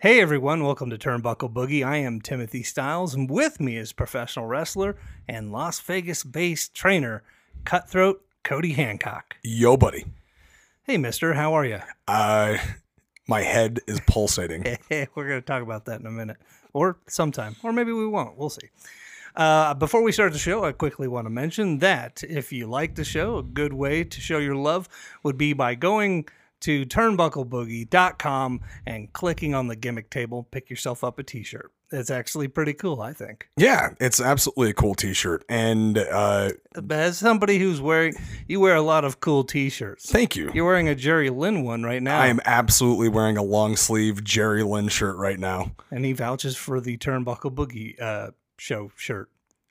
Hey everyone, welcome to Turnbuckle Boogie. I am Timothy Styles, and with me is professional wrestler and Las Vegas based trainer, Cutthroat Cody Hancock. Yo, buddy. Hey mister, how are you? Uh, my head is pulsating. We're going to talk about that in a minute, or sometime, or maybe we won't. We'll see. Uh, before we start the show, I quickly want to mention that if you like the show, a good way to show your love would be by going to turnbuckleboogie.com and clicking on the gimmick table, pick yourself up a t shirt. It's actually pretty cool, I think. yeah, it's absolutely a cool T-shirt, and uh, As somebody who's wearing, you wear a lot of cool t shirts. thank you. You're wearing a Jerry Lynn one right now, I am absolutely wearing a long sleeve Jerry Lynn shirt right now. and he vouches for the Turnbuckle Boogie uh, show shirt.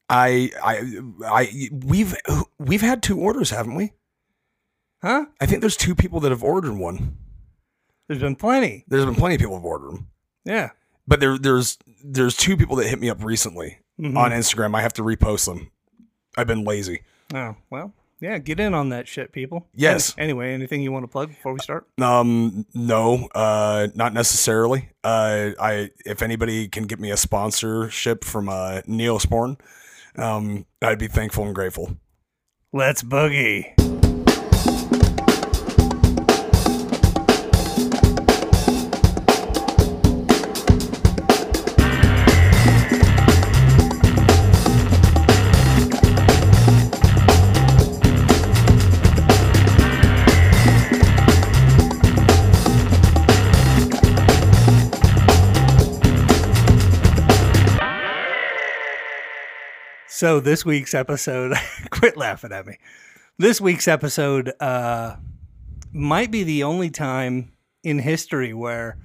I, I, I, we've we've had two orders, haven't we? Huh? I think there's two people that have ordered one. There's been plenty. There's been plenty of people have ordered them, Yeah. but there there's there's two people that hit me up recently Mhm. on Instagram. I have to repost them. I've been lazy. Oh, well, yeah, get in on that shit, people. Yes. An- Anyway, anything you want to plug before we start? Um, no, uh, not necessarily. Uh, I if anybody can get me a sponsorship from uh Neosporin, um, I'd be thankful and grateful. Let's boogie. So this week's episode, quit laughing at me. This week's episode uh, might be the only time in history where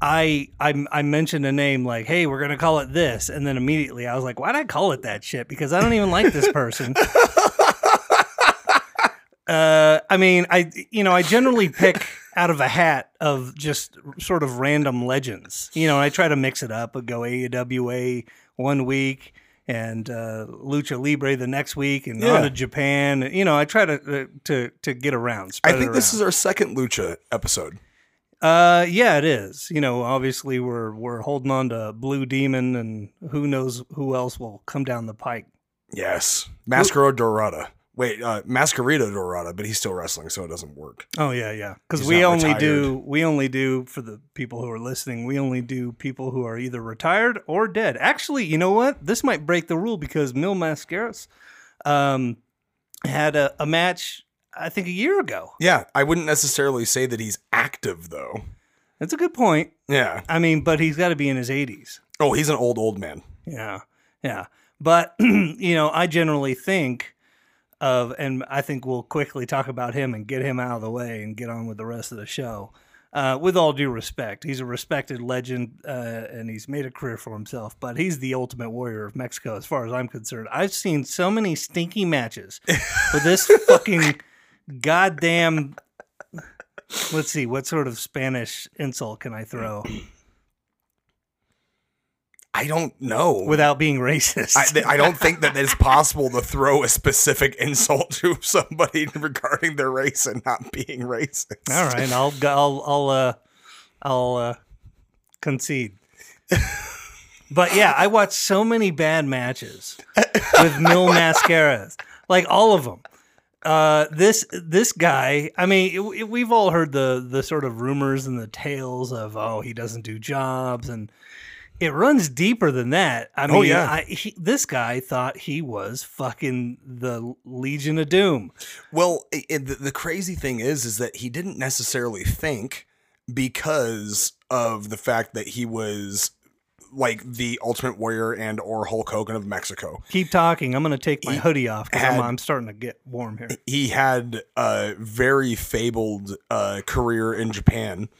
I, I I mentioned a name like, "Hey, we're gonna call it this," and then immediately I was like, "Why'd I call it that shit?" Because I don't even like this person. uh, I mean, I you know I generally pick out of a hat of just sort of random legends. You know, I try to mix it up. I go AWA one week and uh, Lucha Libre the next week, and Yeah. on to Japan. You know, I try to uh, to to get around. I think this is our second lucha episode. Uh, yeah, it is. You know, obviously we're we're holding on to Blue Demon, and who knows who else will come down the pike. Yes, Mascara Dorada. Wait, uh, Mascarita Dorada, but he's still wrestling, so it doesn't work. Oh yeah, yeah. Because we only retired. do we only do for the people who are listening. We only do people who are either retired or dead. Actually, you know what? This might break the rule because Mil Mascaras um, had a, a match. I think a year ago. Yeah, I wouldn't necessarily say that he's active though. That's a good point. Yeah. I mean, but he's got to be in his eighties. Oh, he's an old old man. Yeah, yeah. But you know, I generally think of, and I think we'll quickly talk about him and get him out of the way and get on with the rest of the show. Uh, with all due respect, he's a respected legend uh, and he's made a career for himself. But he's the ultimate warrior of Mexico, as far as I'm concerned. I've seen so many stinky matches with this fucking goddamn. Let's see, what sort of Spanish insult can I throw I don't know. without being racist? I, th- I don't think that it's possible to throw a specific insult to somebody regarding their race and not being racist. All right, I'll I'll I'll uh, I'll uh, concede. but yeah, I watched so many bad matches with Mil Mascaras, like all of them. Uh, this this guy, I mean, it, it- we've all heard the the sort of rumors and the tales of oh he doesn't do jobs, and it runs deeper than that. I mean, Oh, yeah. I, he, this guy thought he was fucking the Legion of Doom. Well, i i- the, the crazy thing is, is that he didn't necessarily think because of the fact that he was like the Ultimate Warrior and or Hulk Hogan of Mexico. Keep talking. I'm going to take my He hoodie off because I'm, I'm starting to get warm here. He had a very fabled uh, career in Japan.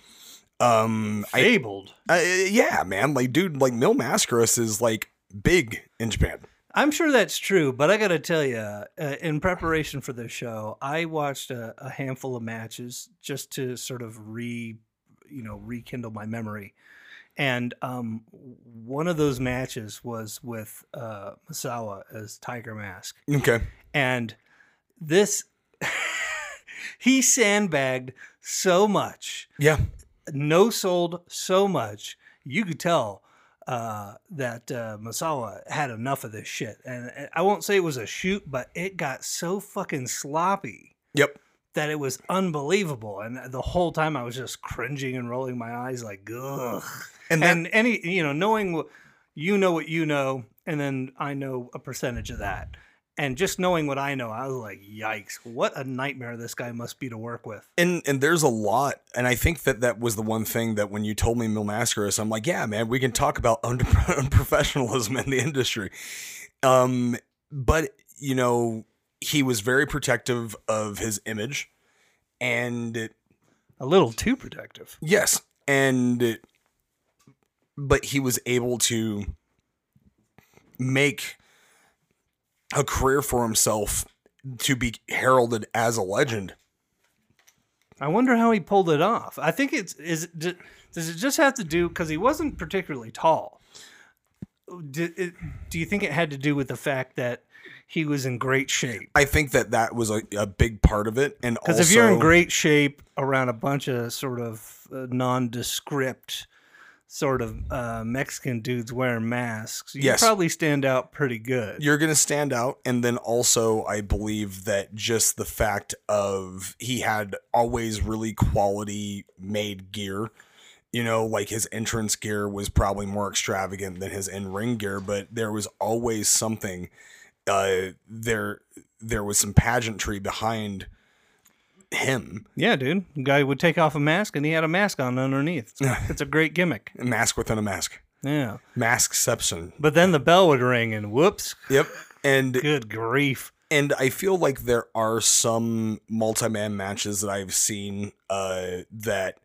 Um, I, Fabled. uh, yeah, man, like dude, like Mil Mascaras is like big in Japan. I'm sure that's true, but I got to tell you, uh, in preparation for this show, I watched a, a handful of matches just to sort of re, you know, rekindle my memory. And um, one of those matches was with uh, Misawa as Tiger Mask. Okay. And this, he sandbagged so much Yeah. No sold so much you could tell uh, that uh, Misawa had enough of this shit. And and I won't say it was a shoot, but it got so fucking sloppy Yep. that it was unbelievable. And the whole time I was just cringing and rolling my eyes like, ugh. And then And any, you know, knowing what you know what you know, and then I know a percentage of that. And just knowing what I know, I was like, yikes, what a nightmare this guy must be to work with. and and there's a lot, and I think that that was the one thing that when you told me Mil Mascaras, I'm like, yeah, man, we can talk about under- unprofessionalism in the industry. Um, but you know, he was very protective of his image, and A little too protective. Yes, and but he was able to make a career for himself to be heralded as a legend. I wonder how he pulled it off. I think it's is it, does it just have to do because he wasn't particularly tall. Did it, do you think it had to do with the fact that he was in great shape? I think that that was a, a big part of it, and Because if you're in great shape around a bunch of sort of uh, nondescript sort of uh, Mexican dudes wearing masks, you Yes. probably stand out pretty good. you're going to stand out and then also i believe that just the fact of he had always really quality made gear you know like his entrance gear was probably more extravagant than his in-ring gear but there was always something uh there there was some pageantry behind him yeah, dude. The guy would take off a mask and he had a mask on underneath. It's, it's a great gimmick. a mask within a mask Yeah. maskception But then the bell would ring and whoops, yep and good grief. and I feel like there are some multi-man matches that I've seen uh, that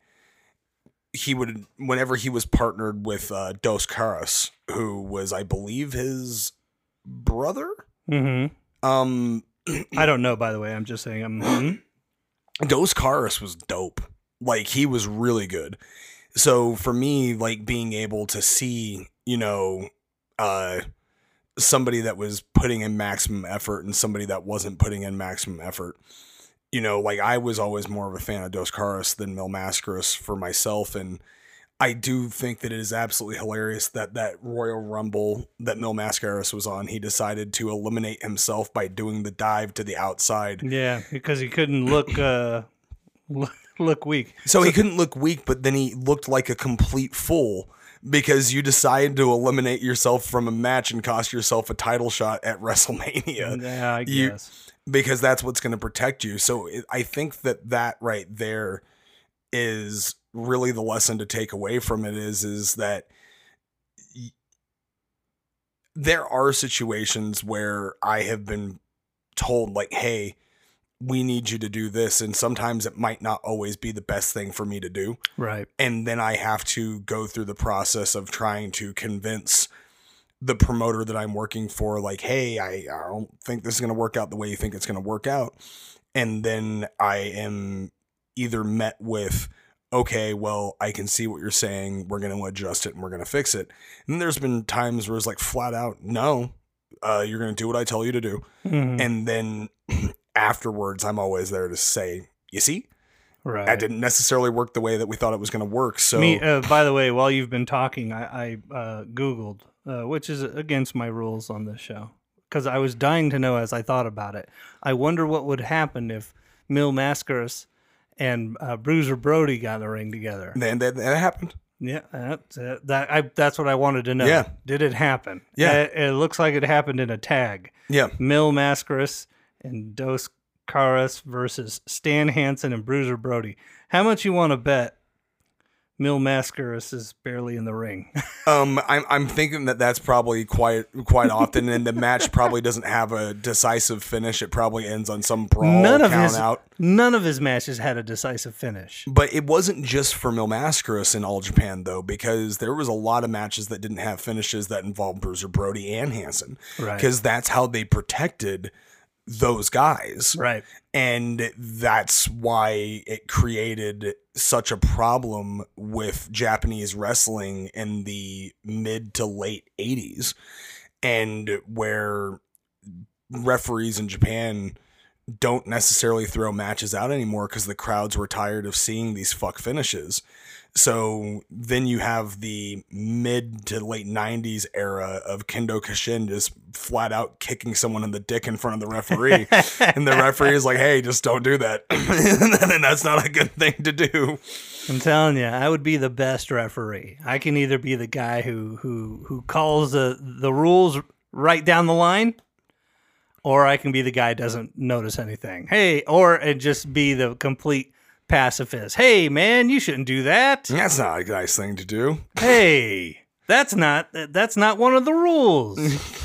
he would whenever he was partnered with uh, Dos Caras, who was I believe his brother. Mm-hmm. Um, I don't know, by the way. I'm just saying. I'm, mhm. Dos Caras was dope. Like he was really good. So for me, like being able to see, you know, uh somebody that was putting in maximum effort and somebody that wasn't putting in maximum effort. You know, like I was always more of a fan of Dos Caras than Mil Mascaras for myself and I do think that it is absolutely hilarious that that Royal Rumble that Mil Mascaras was on, he decided to eliminate himself by doing the dive to the outside. yeah, because he couldn't look uh, look, weak. So he couldn't look weak, but then he looked like a complete fool because you decided to eliminate yourself from a match and cost yourself a title shot at WrestleMania Yeah, I You- guess. because that's what's going to protect you. So it, I think that that right there is really the lesson to take away from it is is that y- there are situations where I have been told like, "Hey, we need you to do this," and sometimes it might not always be the best thing for me to do Right. and then I have to go through the process of trying to convince the promoter that I'm working for, like, hey, I, I don't think this is going to work out the way you think it's going to work out. And then I am either met with, okay, well, I can see what you're saying. We're going to adjust it and we're going to fix it. And there's been times where it's like flat out, no, uh, you're going to do what I tell you to do. Mhm. And then afterwards, I'm always there to say, you see, right. that didn't necessarily work the way that we thought it was going to work. So Me, uh, by the way, while you've been talking, I, I uh, Googled, uh, which is against my rules on this show, because I was dying to know as I thought about it. I wonder what would happen if Mil Mascaras and uh, Bruiser Brody got in the ring together. then that, that happened. Yeah, that's uh, that. I that's what I wanted to know. Yeah. did it happen? Yeah. it, it looks like it happened in a tag. Yeah. Mil Mascaras and Dos Caras versus Stan Hansen and Bruiser Brody. How much you want to bet Mil Mascaras is barely in the ring? Um, I'm I'm thinking that that's probably quite quite often, and the match probably doesn't have a decisive finish. It probably ends on some brawl none of count his out. none of his matches had a decisive finish. But it wasn't just for Mil Mascaras in All Japan though, because there was a lot of matches that didn't have finishes that involved Bruiser Brody and Hansen, Right. because that's how they protected those guys. Right. and that's why it created such a problem with Japanese wrestling in the mid to late 80s and where referees in Japan don't necessarily throw matches out anymore because the crowds were tired of seeing these fuck finishes. So then you have the mid to late 90s era of Kendo Kashin just flat out kicking someone in the dick in front of the referee. and the referee is like, hey, just don't do that. and that's not a good thing to do. I'm telling you, I would be the best referee. I can either be the guy who who who calls the the rules right down the line, or I can be the guy who doesn't notice anything. Hey, or it just be the complete pacifist. Hey, man, you shouldn't do that. That's not a nice thing to do. Hey, that's not that's not one of the rules.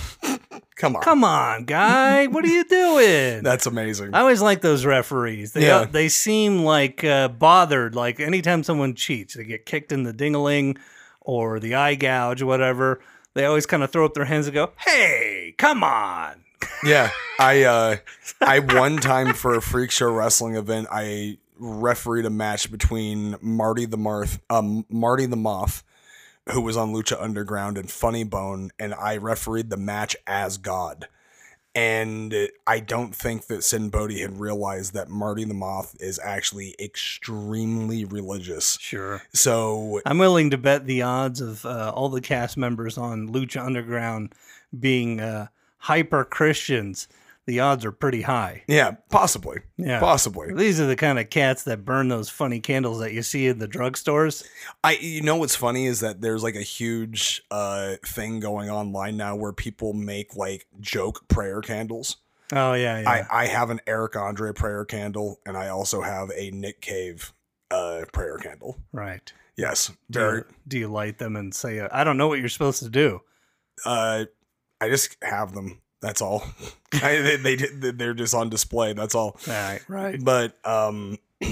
Come on. Come on, guy, what are you doing? That's amazing. I always like those referees. They Yeah. they seem like uh, bothered. Like anytime someone cheats, they get kicked in the dingaling or the eye gouge, or whatever. They always kind of throw up their hands and go, "Hey, come on!" Yeah, I uh, I one time for a freak show wrestling event, I refereed a match between Marty the Marth, um, Marty the Moth, who was on Lucha Underground, and Funny Bone, and I refereed the match as God. And I don't think that Sinn Bodhi had realized that Marty the Moth is actually extremely religious. Sure, So I'm willing to bet the odds of uh, all the cast members on Lucha Underground being uh, hyper Christians. The odds are pretty high. yeah, possibly, Yeah. possibly. These are the kind of cats that burn those funny candles that you see in the drugstores. I you know what's funny is that there's like a huge uh thing going online now where people make like joke prayer candles. Oh yeah, yeah. I I have an Eric Andre prayer candle and I also have a Nick Cave uh prayer candle. right. Yes, Do very you, do you light them and say, uh, "I don't know what you're supposed to do"? uh I just have them. That's all. I, they, they they're just on display. That's all. Right, right. But um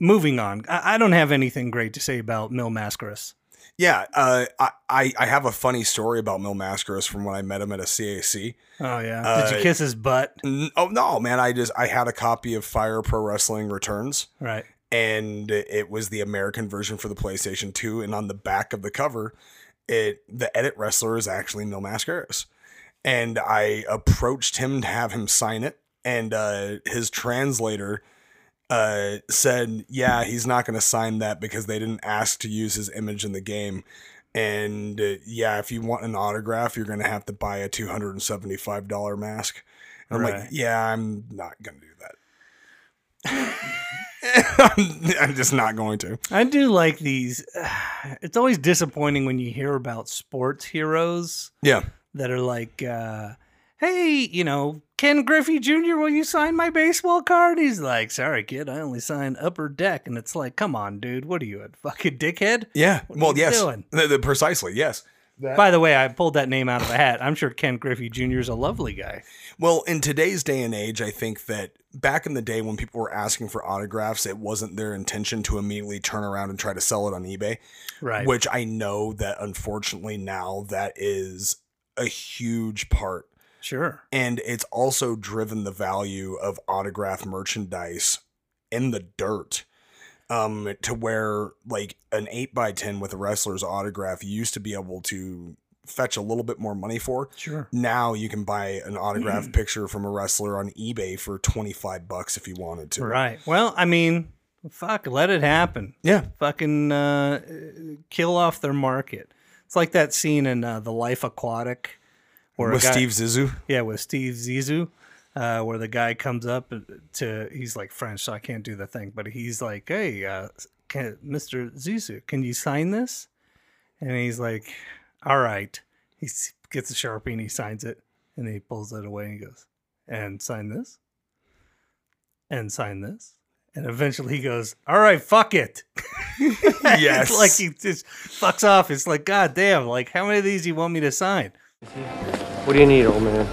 Moving on. I, I don't have anything great to say about Mil Mascaras. yeah, uh I I I have a funny story about Mil Mascaras from when I met him at a CAC. Oh yeah. Uh, Did you kiss his butt? N- Oh no, man! I just I had a copy of Fire Pro Wrestling Returns, Right. and it was the American version for the PlayStation 2. And on the back of the cover, it the edit wrestler is actually Mil Mascaras. And I approached him to have him sign it, and uh, his translator uh, said, "Yeah, he's not going to sign that because they didn't ask to use his image in the game." And uh, yeah, if you want an autograph, you're going to have to buy a two hundred and seventy-five dollar mask. And I'm Right. like, yeah, I'm not going to do that. I'm just not going to. I do like these. It's always disappointing when you hear about sports heroes Yeah, that are like, uh, "Hey, you know, Ken Griffey Jr., will you sign my baseball card?" He's like, "Sorry, kid, I only sign Upper Deck." And it's like, "Come on, dude, what are you, a fucking dickhead?" yeah. What well, you yes, doing? The- the- precisely, yes. By the way, I pulled that name out of a hat. I'm sure Ken Griffey Jr. is a lovely guy. Well, in today's day and age, I think that back in the day when people were asking for autographs, it wasn't their intention to immediately turn around and try to sell it on eBay. Right. Which I know that unfortunately now that is a huge part. Sure. And it's also driven the value of autograph merchandise in the dirt. Um, to where like an eight by ten with a wrestler's autograph used to be able to fetch a little bit more money for. Sure. Now you can buy an autograph Mm. picture from a wrestler on eBay for 25 bucks if you wanted to. Right. Well, I mean, fuck, let it happen. Yeah. Fucking uh, kill off their market. It's like that scene in uh, The Life Aquatic, where With guy- Steve Zissou. yeah, with Steve Zissou, uh, where the guy comes up to, he's like French, so I can't do the thing, but he's like, "Hey, uh, can, Mr. Zissou, can you sign this?" And he's like, "All right." He gets a sharpie and he signs it, and he pulls it away and he goes, "And sign this." And sign this. And eventually he goes, All right, fuck it. Yes. it's like he just fucks off. It's like, God damn, like how many of these do you want me to sign? What do you need, old man?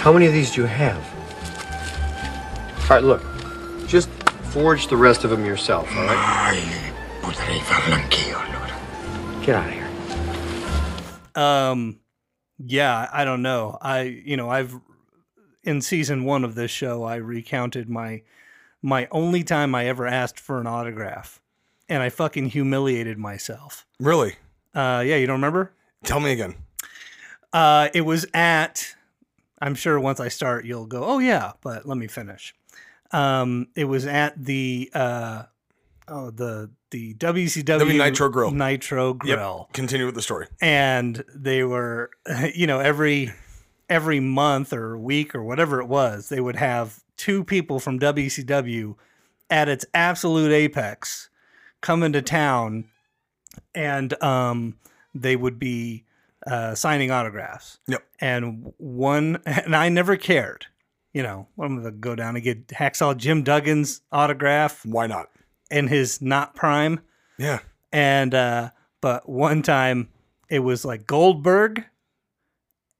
How many of these do you have? All right, look. Just forge the rest of them yourself, all right? Mai potrei farlo anch'io allora. Get out of here. Um, yeah, I don't know. I you know I've in season one of this show I recounted my my only time I ever asked for an autograph, and I fucking humiliated myself. Really? Uh, yeah, you don't remember? Tell me again. Uh, it was at. I'm sure once I start, you'll go, oh yeah, but let me finish. Um, it was at the uh, oh the the WCW W Nitro Grill. Nitro Yep. Grill, Continue with the story. and they were, you know, every every month or week or whatever it was, they would have two people from WCW at its absolute apex come into town, and um, they would be uh, signing autographs. Yep. And one, and I never cared. You know, I'm gonna go down and get Hacksaw Jim Duggan's autograph Why not? in his not prime. Yeah. And uh but one time it was like Goldberg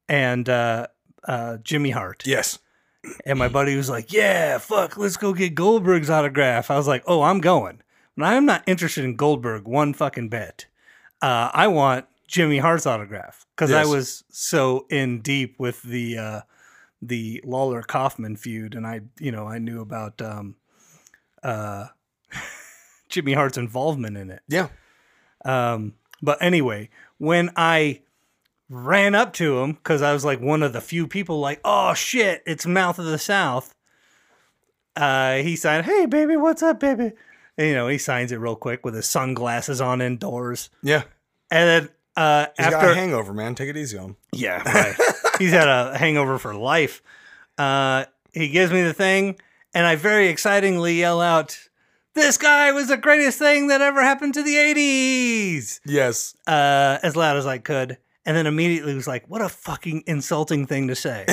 and uh uh Jimmy Hart. Yes. And my buddy was like, "Yeah, fuck, let's go get Goldberg's autograph." I was like, "Oh, I'm going." But I'm not interested in Goldberg one fucking bit. Uh I want Jimmy Hart's autograph cuz I was so in deep with the uh the Lawler Kaufman feud and I, you know, I knew about um uh Jimmy Hart's involvement in it. Yeah. Um, but anyway, when I ran up to him because I was like one of the few people like, oh shit, it's Mouth of the South. Uh, he signed, hey baby, what's up, baby? And, you know, he signs it real quick with his sunglasses on indoors, Yeah. and then uh, He's got after a hangover, man. Take it easy on him. yeah, right. He's had a hangover for life. Uh, he gives me the thing, and I very excitingly yell out, "This guy was the greatest thing that ever happened to the '80s!" Yes. Uh, as loud as I could, and then immediately was like, "What a fucking insulting thing to say,"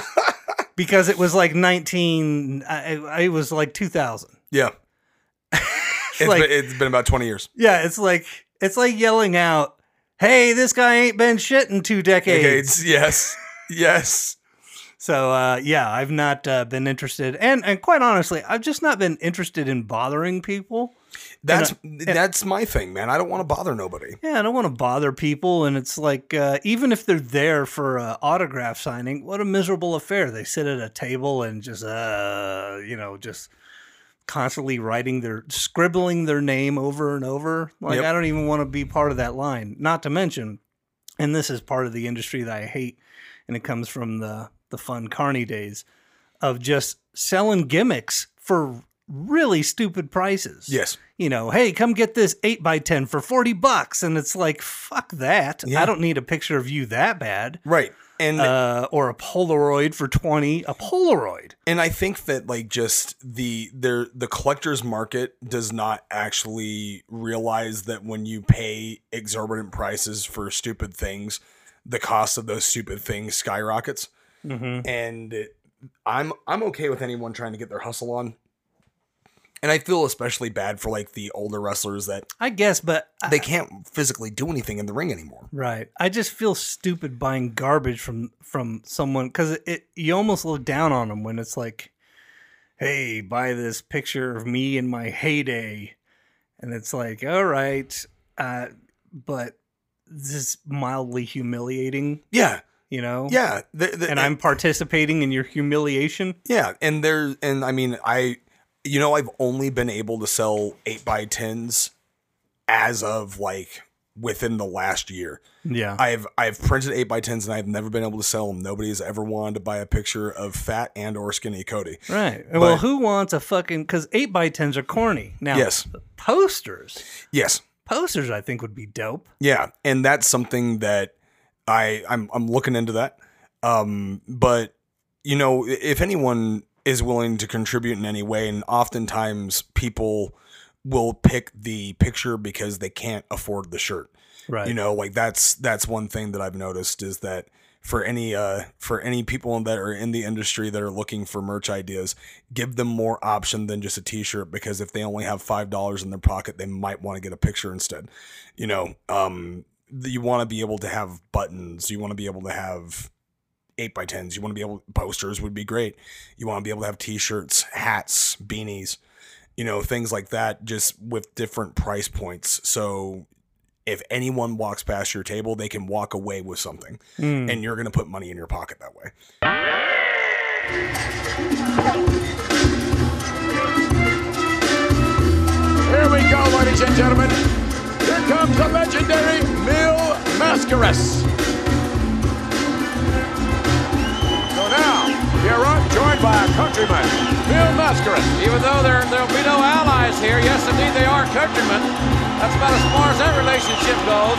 because it was like 19. I, it was like 2000. Yeah. It's, like- been, it's been about 20 years. Yeah, it's like it's like yelling out, "Hey, this guy ain't been shit in two decades." Decades. Yes. Yes. So uh, yeah, I've not uh, been interested, and and quite honestly, I've just not been interested in bothering people. That's that's my thing, man. I don't want to bother nobody. Yeah, I don't want to bother people, and it's like uh, even if they're there for a autograph signing, what a miserable affair. They sit at a table and just uh, you know, just constantly writing their scribbling their name over and over. Like Yep. I don't even want to be part of that line. Not to mention, and this is part of the industry that I hate, and it comes from the the fun carny days of just selling gimmicks for really stupid prices Yes. you know, hey, come get this 8 by 10 for 40 bucks. And it's like, fuck that. Yeah. I don't need a picture of you that bad. Right. And Uh, or a Polaroid for 20. A Polaroid. and I think that like just the there the collector's market does not actually realize that when you pay exorbitant prices for stupid things, the cost of those stupid things skyrockets. Mm-hmm. And it, I'm I'm okay with anyone trying to get their hustle on. And I feel especially bad for like the older wrestlers that I guess, but I- they can't physically do anything in the ring anymore. right. I just feel stupid buying garbage from from someone because it, it you almost look down on them when it's like, hey, buy this picture of me in my heyday, and it's like, all right, uh, but this is mildly humiliating, Yeah. you know? Yeah. The- the- and I'm participating in your humiliation. Yeah, and there and I mean I you know I've only been able to sell 8 by 10s as of like within the last year. Yeah. I've I've printed 8 by 10s and I've never been able to sell them. Nobody's ever wanted to buy a picture of fat and or skinny Cody. right. well, who wants a fucking because eight by tens are corny. Now, Yes. posters, Yes. posters, I think would be dope. Yeah, and that's something that I I'm I'm looking into that. Um but you know, if anyone is willing to contribute in any way and oftentimes people will pick the picture because they can't afford the shirt. Right. You know, like that's that's one thing that I've noticed is that for any uh for any people that are in the industry that are looking for merch ideas, give them more option than just a t-shirt because if they only have five dollars in their pocket, they might want to get a picture instead. You know, um you want to be able to have buttons, you want to be able to have eight by tens, you want to be able posters would be great. You want to be able to have t-shirts, hats, beanies, you know, things like that, just with different price points. So if anyone walks past your table, they can walk away with something, Hmm. and you're gonna put money in your pocket that way. Here we go, ladies and gentlemen. Here comes the legendary Mil Mascaras. Guerra joined by a countryman, Mil Mascaras. Even though there, there'll be no allies here, yes, indeed, they are countrymen. That's about as far as that relationship goes.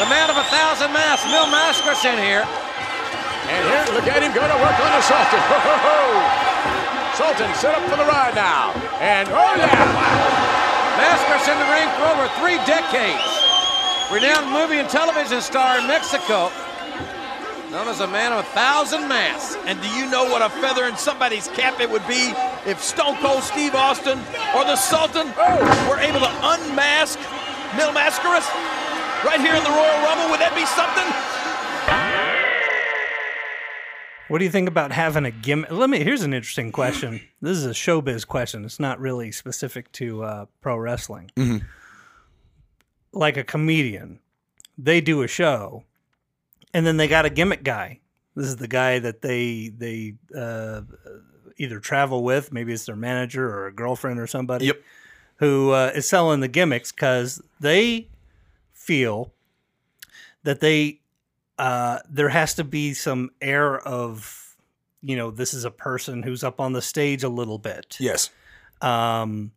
The man of a thousand masks, Mil Mascaras in here. And here, look at him go to work on the Sultan. Ho, ho, ho. Sultan, set up for the ride now. And oh yeah! Mascaras in the ring for over three decades. Renowned movie and television star in Mexico. Known as a man of a thousand masks. And do you know what a feather in somebody's cap it would be if Stone Cold Steve Austin or the Sultan were able to unmask Mil Mascaras right here in the Royal Rumble? Would that be something? What do you think about having a gimmick? Let me. Here's an interesting question. This is a showbiz question. It's not really specific to uh, pro wrestling. Like a comedian, they do a show, and then they got a gimmick guy. This is the guy that they they uh, either travel with, maybe it's their manager or a girlfriend or somebody. Yep. Who uh, is selling the gimmicks because they feel that they uh, there has to be some air of you know this is a person who's up on the stage a little bit Yes. um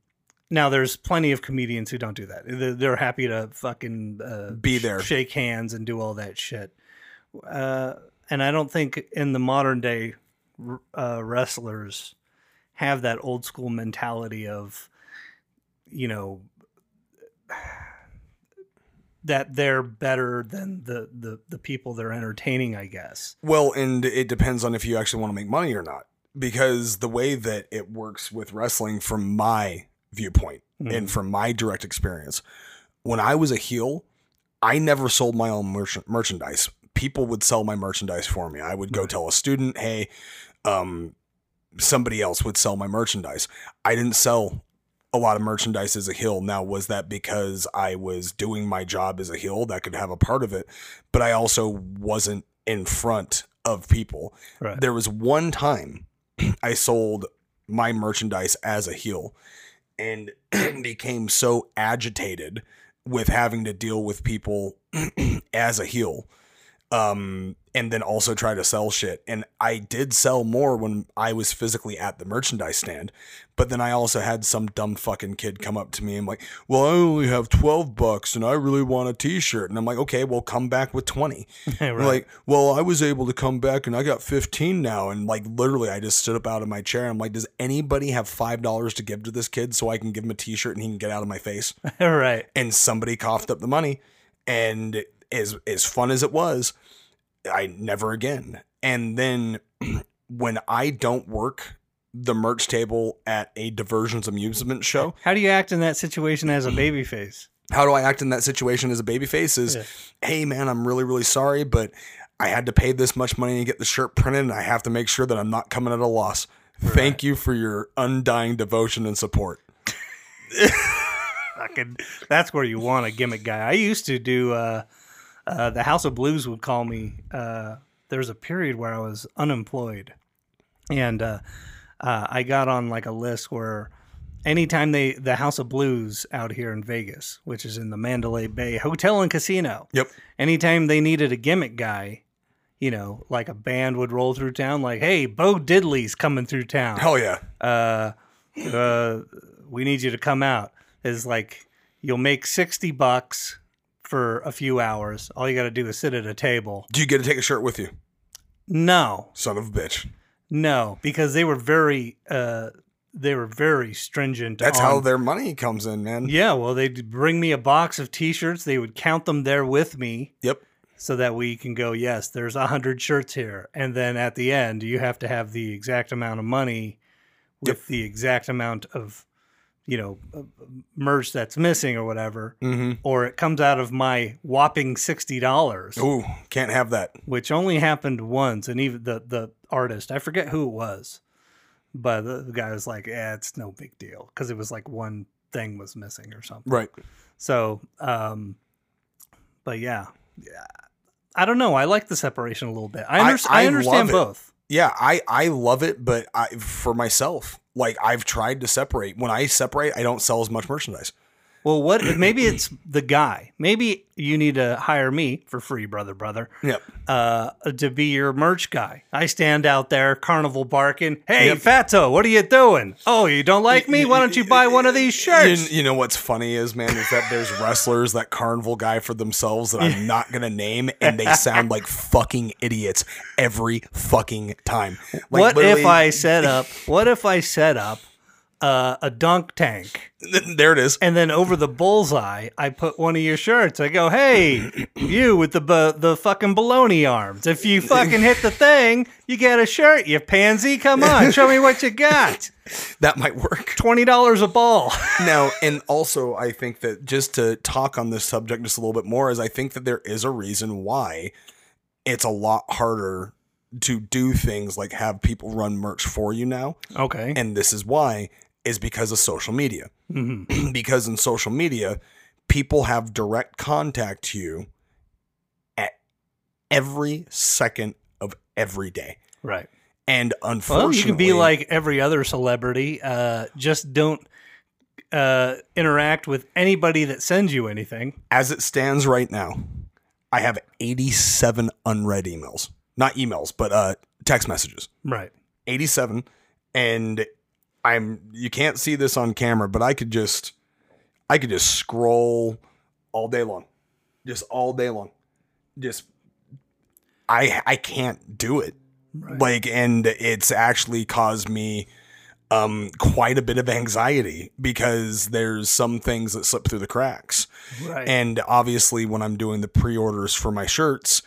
now there's plenty of comedians who don't do that they're, they're happy to fucking uh, Be sh- there. shake hands and do all that shit uh and i don't think in the modern day uh, wrestlers have that old school mentality of you know that they're better than the the, the people they're entertaining i guess Well, and it depends on if you actually want to make money or not. Because the way that it works with wrestling, from my viewpoint and from my direct experience, when I was a heel, I never sold my own merch- merchandise. People would sell my merchandise for me. I would go tell a student, hey, um, somebody else would sell my merchandise. I didn't sell a lot of merchandise as a heel. Now, was that because I was doing my job as a heel? That could have a part of it. But I also wasn't in front of people. Right. There was one time I sold my merchandise as a heel and became so agitated with having to deal with people as a heel um and then also try to sell shit. And i did sell more when i was physically at the merchandise stand but then i also had some dumb fucking kid come up to me and like well i only have 12 bucks and i really want a t-shirt. And i'm like okay well come back with 20 Right. like well i was able to come back and i got 15 now. And like literally i just stood up out of my chair and i'm like does anybody have five dollars to give to this kid so i can give him a t-shirt and he can get out of my face? Right. And somebody coughed up the money and as as fun as it was i never again and then when i don't work the merch table at a diversions amusement show How do you act in that situation as a babyface? how do i act in that situation as a babyface is Yeah. hey man i'm really really sorry but i had to pay this much money to get the shirt printed and i have to make sure that i'm not coming at a loss thank you for your undying devotion and support Fucking, that's where you want a gimmick guy. I used to do. Uh, uh, the House of Blues would call me. Uh, there was a period where I was unemployed, and uh, uh, I got on like a list where anytime they the House of Blues out here in Vegas, which is in the Mandalay Bay Hotel and Casino, yep anytime they needed a gimmick guy, you know, like a band would roll through town, like, "Hey, Bo Diddley's coming through town." hell yeah uh, uh, we need you to come out is like you'll make 60 bucks for a few hours. All you got to do is sit at a table. Do you get to take a shirt with you? No. Son of a bitch. No because they were very uh they were very stringent That's on- how their money comes in, man. yeah well they'd bring me a box of t-shirts. They would count them there with me. Yep. so that we can go yes there's a hundred shirts here. And then at the end you have to have the exact amount of money with the exact amount of you know uh, merch that's missing or whatever Mm-hmm. or it comes out of my whopping $60 Ooh, can't have that. which only happened once and even the the artist i forget who it was but the, the guy was like yeah it's no big deal because it was like one thing was missing or something Right. so um But yeah, Yeah. I don't know. I like the separation a little bit. I, I- under- I, I understand both. Yeah, I I love it, but I for myself, like I've tried to separate. When I separate, I don't sell as much merchandise. Well, what? Maybe it's the guy. Maybe you need to hire me for free, brother, brother. Yep. Uh, to be your merch guy. I stand out there, carnival barking. Hey, Yep. Fato, what are you doing? Oh, you don't like me? Why don't you buy one of these shirts? you know what's funny is, man, is that there's wrestlers that carnival guy for themselves that I'm not gonna name, and they sound like fucking idiots every fucking time. Like, what if I set up? What if I set up uh, a dunk tank? There it is. And then over the bullseye, I put one of your shirts. I go, "Hey, you with the bu- the fucking baloney arms. If you fucking hit the thing, you get a shirt. You pansy. Come on, show me what you got. That might work. Twenty dollars a ball. now and also i think that just to talk on this subject just a little bit more is i think that there is a reason why it's a lot harder to do things like have people run merch for you now Okay. and this is why is because of social media because in social media people have direct contact to you at every second of every day right. and Well, unfortunately you can be like every other celebrity. Uh, just don't uh, interact with anybody that sends you anything. as it stands right now, I have 87 unread emails. Not emails, but uh text messages. Right. 87 and I'm you can't see this on camera, but I could just I could just scroll all day long. Just all day long. Just I I can't do it. Like and it's actually caused me um quite a bit of anxiety because there's some things that slip through the cracks. Right. And obviously, when I'm doing the pre orders for my shirts,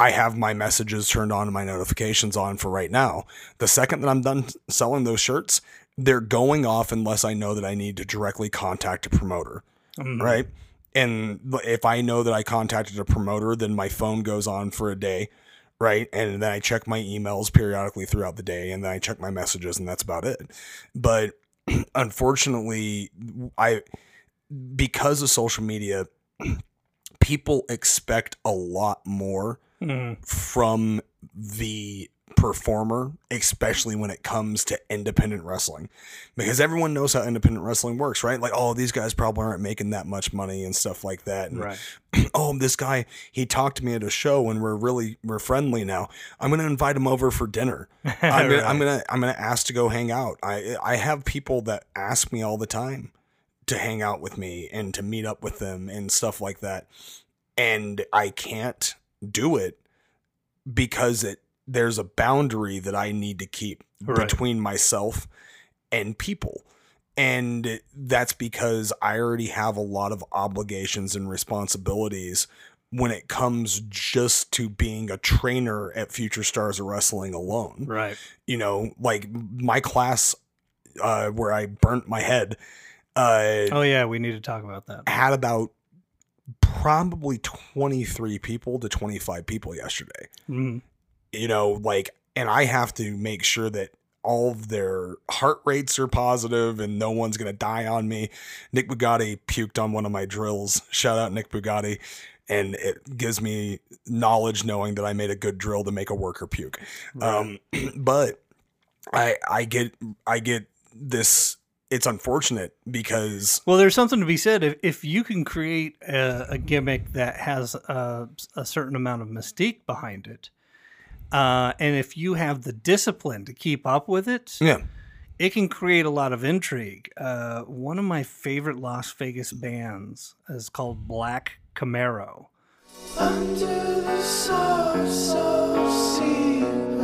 I have my messages turned on and my notifications on for right now. The second that I'm done selling those shirts, they're going off unless I know that I need to directly contact a promoter. Mm-hmm. Right. And if I know that I contacted a promoter, then my phone goes on for a day. Right. And then I check my emails periodically throughout the day and then I check my messages and that's about it. But unfortunately, I, because of social media, people expect a lot more mm-hmm. from the performer, especially when it comes to independent wrestling. Because everyone knows how independent wrestling works, right? Like, oh, these guys probably aren't making that much money and stuff like that. And, Right. oh, this guy, he talked to me at a show and we're really we're friendly now. I'm gonna invite him over for dinner. I'm gonna I'm gonna I'm gonna ask to go hang out. I I have people that ask me all the time to hang out with me and to meet up with them and stuff like that. And I can't do it because it there's a boundary that I need to keep Right. between myself and people. And that's because I already have a lot of obligations and responsibilities when it comes just to being a trainer at Future Stars of Wrestling alone Right. you know, like my class uh, where I burnt my head uh, Oh yeah, we need to talk about that. had about probably 23 people to 25 people yesterday. Mhm. You know, like, and I have to make sure that all of their heart rates are positive and no one's going to die on me. Nick Bugatti puked on one of my drills. Shout out Nick Bugatti. And it gives me knowledge knowing that I made a good drill to make a worker puke. Um, but I I get I get this. It's unfortunate because Well, there's something to be said. If, if you can create a, a gimmick that has a, a certain amount of mystique behind it, uh, and if you have the discipline to keep up with it, yeah, it can create a lot of intrigue. Uh, one of my favorite Las Vegas bands is called Black Camaro. Blanc noir zebra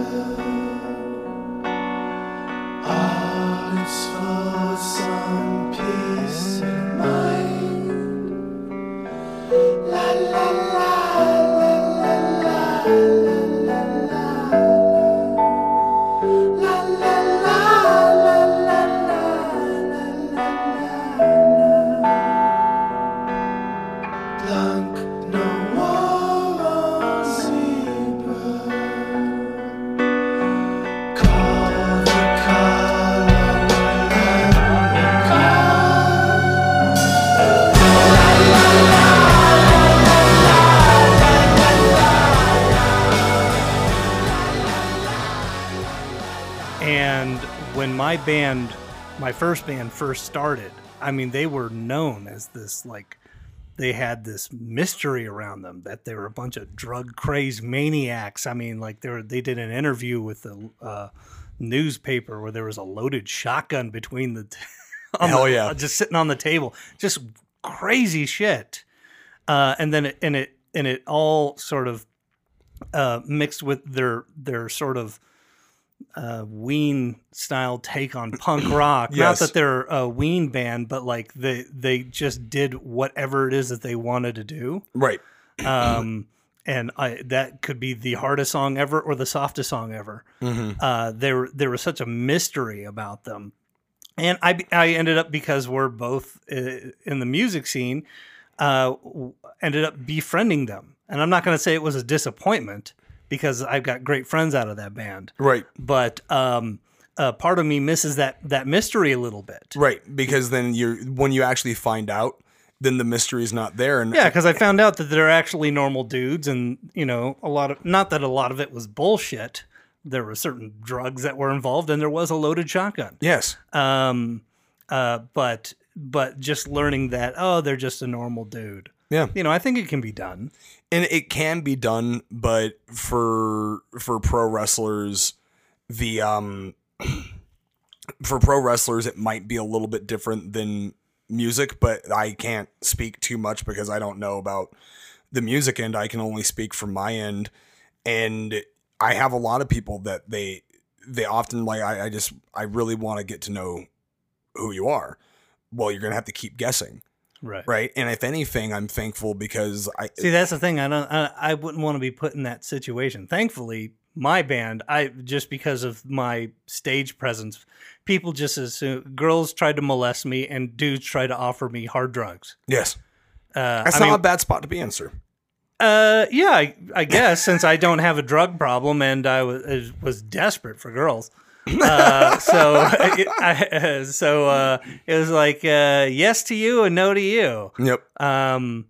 my band, my first band first started, I mean, they were known as this like they had this mystery around them that they were a bunch of drug crazed maniacs. I mean, like they were, they did an interview with the uh, newspaper where there was a loaded shotgun between the t- on Hell the- yeah. just sitting on the table, just crazy shit. Uh, and then it, and it and it all sort of uh, mixed with their their sort of uh, Ween style take on punk rock. Not that they're a Ween band, but like they they just did whatever it is that they wanted to do. Right. Um, and I, that could be the hardest song ever or the softest song ever. Uh, there there was such a mystery about them, and I I ended up because we're both uh, in the music scene, uh, ended up befriending them. And I'm not going to say it was a disappointment because I've got great friends out of that band Right. but um, uh, part of me misses that that mystery a little bit. Right. Because then you're when you actually find out, then the mystery is not there. And Yeah, because I found out that they're actually normal dudes, and you know, a lot of not that a lot of it was bullshit. There were certain drugs that were involved, and there was a loaded shotgun. yes. Um, uh, but but just learning that oh, they're just a normal dude. Yeah. You know, I think it can be done. and it can be done but for for pro wrestlers the um for pro wrestlers it might be a little bit different than music but i can't speak too much because i don't know about the music end i can only speak from my end and i have a lot of people that they they often like i, I just i really want to get to know who you are well you're gonna have to keep guessing Right. right and if anything i'm thankful because i See, that's the thing. I don't. I, I wouldn't want to be put in that situation. Thankfully, my band, I just because of my stage presence, people just assume girls tried to molest me and dudes tried to offer me hard drugs. yes Uh, That's I not mean, a bad spot to be in, sir. uh, yeah, I, I guess since I don't have a drug problem and I was was desperate for girls. Uh, so I, I, so uh, it was like uh, yes to you and no to you. Yep. Um,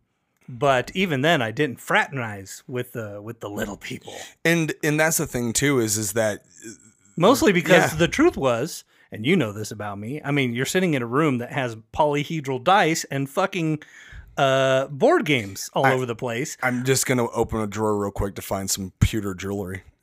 but even then, I didn't fraternize with the with the little people. And and that's the thing too is is that Mostly because Yeah. the truth was, and you know this about me. I mean, you're sitting in a room that has polyhedral dice and fucking uh, board games all over the place. I'm just gonna open a drawer real quick to find some pewter jewelry.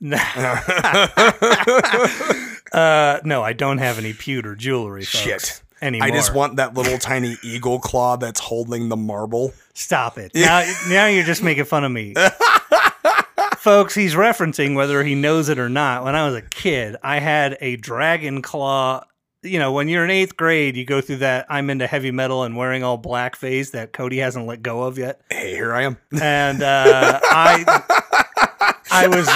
Uh, no, I don't have any pewter jewelry. Folks, Shit. Anymore. I just want that little tiny eagle claw that's holding the marble. Stop it. Now, now you're just making fun of me. Folks, he's referencing whether he knows it or not. When I was a kid, I had a dragon claw. You know, when you're in eighth grade, you go through that I'm into heavy metal and wearing all black phase that Cody hasn't let go of yet. Hey, here I am. And uh, I, I was,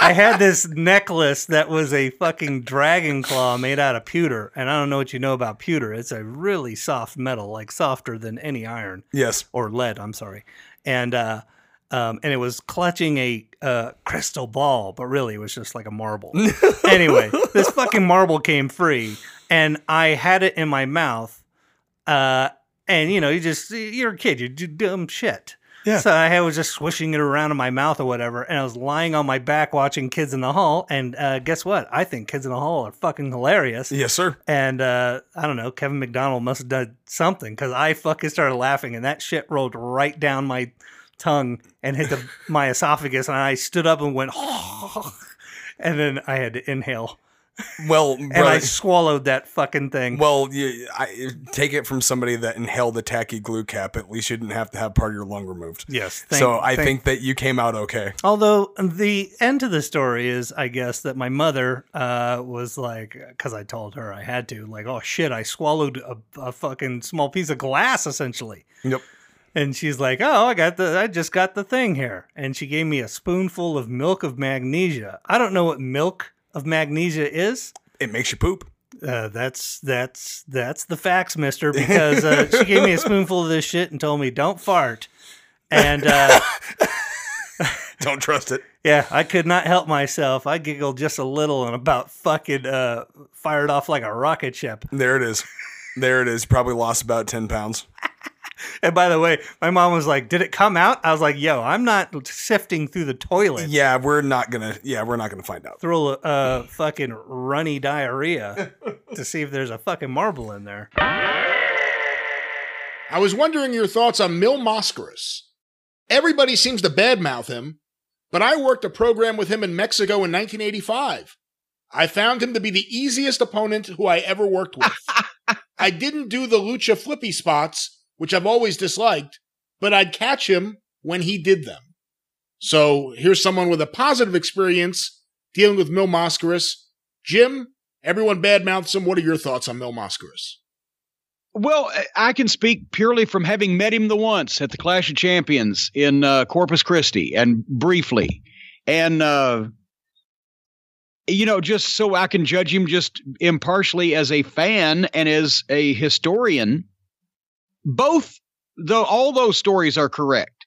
I had this necklace that was a fucking dragon claw made out of pewter. And I don't know what you know about pewter. It's a really soft metal, like softer than any iron yes. or lead. I'm sorry, and uh, um, and it was clutching a uh, crystal ball, but really it was just like a marble. anyway, this fucking marble came free, and I had it in my mouth. Uh, and you know, you just you're a kid, you do dumb shit. Yeah. So I was just swishing it around in my mouth or whatever, and I was lying on my back watching Kids in the Hall. And uh, guess what? I think Kids in the Hall are fucking hilarious. Yes, sir. And uh, I don't know, Kevin McDonald must have done something because I fucking started laughing and that shit rolled right down my tongue and hit the, my esophagus. And I stood up and went, and then I had to inhale. Well, And I swallowed that fucking thing. well, you, I take it from somebody that inhaled the tacky glue cap. At least you didn't have to have part of your lung removed. yes. thank- so I thank- think that you came out okay. Although the end to the story is, I guess, that my mother uh, was like, because I told her I had to, like, oh shit, I swallowed a, a fucking small piece of glass essentially. Yep. And she's like, "Oh, I got the I just got the thing here." And she gave me a spoonful of milk of magnesia. I don't know what milk of magnesia is. It makes you poop. Uh, that's that's that's the facts, mister, because uh, she gave me a spoonful of this shit and told me don't fart. And uh, Don't trust it. yeah, I could not help myself. I giggled just a little and about fucking uh, fired off like a rocket ship. There it is. There it is. Probably lost about ten pounds. And by the way, my mom was like, "Did it come out?" I was like, "Yo, I'm not sifting through the toilet Yeah, we're not gonna. Yeah, we're not gonna find out. Throw a uh, fucking runny diarrhea to see if there's a fucking marble in there." I was wondering your thoughts on Mil Mascaras. Everybody seems to badmouth him, but I worked a program with him in Mexico in 1985. I found him to be the easiest opponent who I ever worked with. I didn't do the lucha flippy spots, which I've always disliked, but I'd catch him when he did them. So here's someone with a positive experience dealing with Mil Mascaras. Jim, everyone badmouths him. What are your thoughts on Mil Mascaras? Well, I can speak purely from having met him the once at the Clash of Champions in uh, Corpus Christi and briefly. And, uh, you know, just so I can judge him just impartially as a fan and as a historian, both, though, all those stories are correct.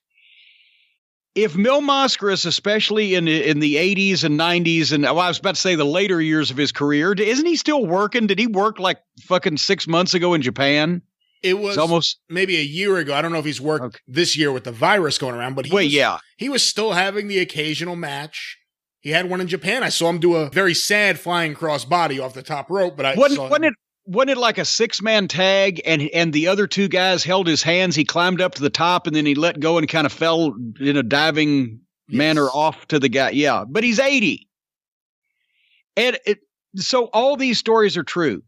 If Mil Mascaras, especially in in the 80s and 90s, and well, I was about to say the later years of his career, isn't he still working? Did he work like fucking six months ago in Japan? It was It's almost maybe a year ago. I don't know if he's worked Okay. this year with the virus going around, but he wait, was, yeah. he was still having the occasional match. He had one in Japan. I saw him do a very sad flying cross body off the top rope, but I Wasn't, saw wasn't it wasn't it like a six man tag and and the other two guys held his hands? He climbed up to the top and then he let go and kind of fell in a diving manner off to the guy. Yeah, but he's eighty, and it, so all these stories are true,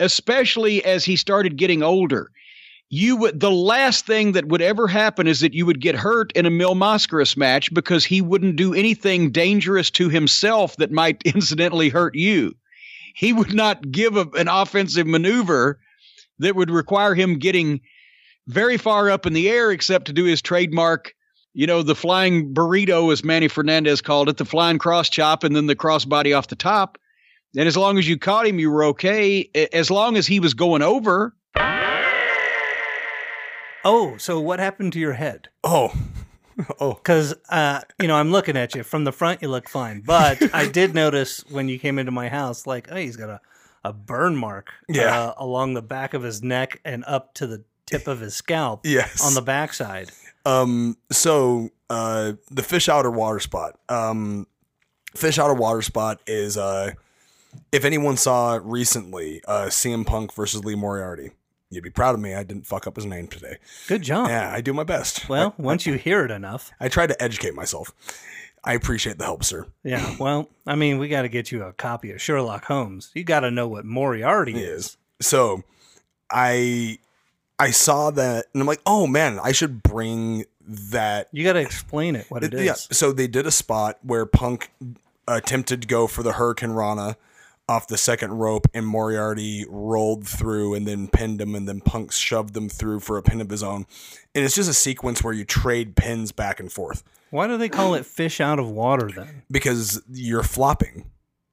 especially as he started getting older. You would the last thing that would ever happen is that you would get hurt in a Mil Mascaras match because he wouldn't do anything dangerous to himself that might incidentally hurt you he would not give a, an offensive maneuver that would require him getting very far up in the air except to do his trademark you know the flying burrito as manny fernandez called it the flying cross chop and then the crossbody off the top and as long as you caught him you were okay as long as he was going over Oh, so what happened to your head? Oh, oh, Because uh, you know, I'm looking at you from the front. You look fine, but I did notice when you came into my house, like, oh, he's got a, a burn mark, Yeah. uh, along the back of his neck and up to the tip of his scalp, yes. on the backside. Um, so uh, the fish outer water spot. Um, fish outer water spot is uh, if anyone saw recently uh, CM Punk versus Lee Moriarty, you'd be proud of me. I didn't fuck up his name today. Good job. Yeah, I do my best. Well, once you hear it enough, I try to educate myself. I appreciate the help, sir. yeah. Well, I mean, we got to get you a copy of Sherlock Holmes. You got to know what Moriarty is. is. So I I saw that and I'm like, oh man, I should bring that You got to explain it what it is. Yeah. So they did a spot where Punk attempted to go for the hurricanrana off the second rope, and Moriarty rolled through and then pinned him, and then Punk shoved them through for a pin of his own. And it's just a sequence where you trade pins back and forth Why do they call it fish out of water then? because you're flopping.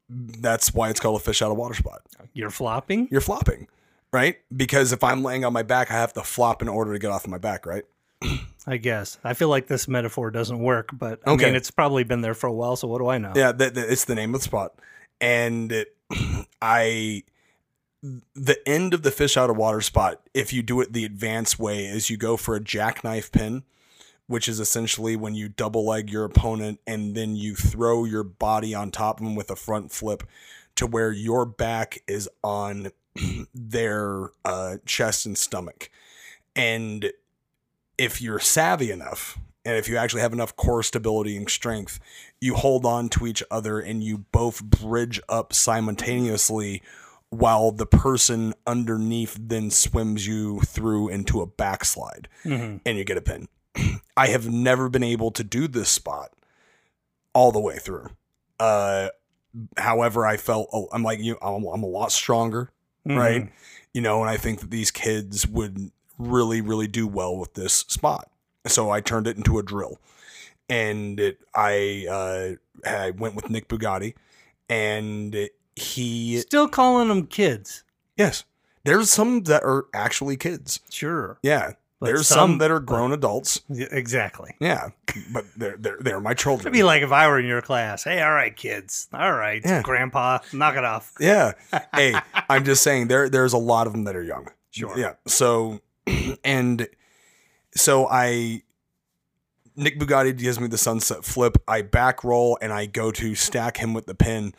That's why it's called a fish out of water spot. You're flopping? You're flopping, right? Because if I'm laying on my back, I have to flop in order to get off my back, right? I guess. I feel like this metaphor doesn't work, but I Okay. mean, it's probably been there for a while, so what do I know? Yeah, that, that- it's the name of the spot. And it, I, the end of the fish out of water spot, if you do it the advanced way, is you go for a jackknife pin, which is essentially when you double leg your opponent and then you throw your body on top of them with a front flip to where your back is on their uh, chest and stomach. And if you're savvy enough and if you actually have enough core stability and strength, you hold on to each other and you both bridge up simultaneously while the person underneath then swims you through into a backslide Mhm. and you get a pin. I have never been able to do this spot all the way through. Uh, however, I felt oh, I'm like you. I'm, I'm a lot stronger, Mhm. right? You know, and I think that these kids would really, really do well with this spot. So I turned it into a drill, and it, I uh, I went with Nick Bugatti, and he Still calling them kids. yes, there's some that are actually kids. Sure. Yeah, But there's some- some, that are grown adults. Exactly. Yeah, but they're they're they're my children. It'd be like if I were in your class. Hey, all right, kids. All right, Yeah. grandpa, knock it off. Yeah. Hey, I'm just saying there there's a lot of them that are young. Sure. Yeah. So and So I Nick Bugatti gives me the sunset flip. I back roll and I go to stack him with the pin.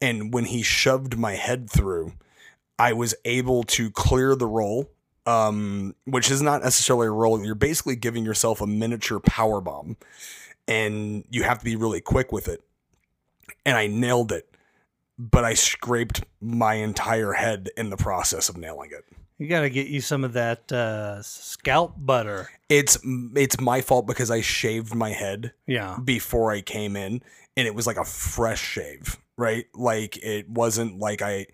And when he shoved my head through, I was able to clear the roll, um, which is not necessarily a roll. You're basically giving yourself a miniature power bomb, and you have to be really quick with it. And I nailed it, but I scraped my entire head in the process of nailing it. You got to get you some of that uh, scalp butter. It's it's my fault because I shaved my head Yeah. before I came in and it was like a fresh shave, right? Like it wasn't like I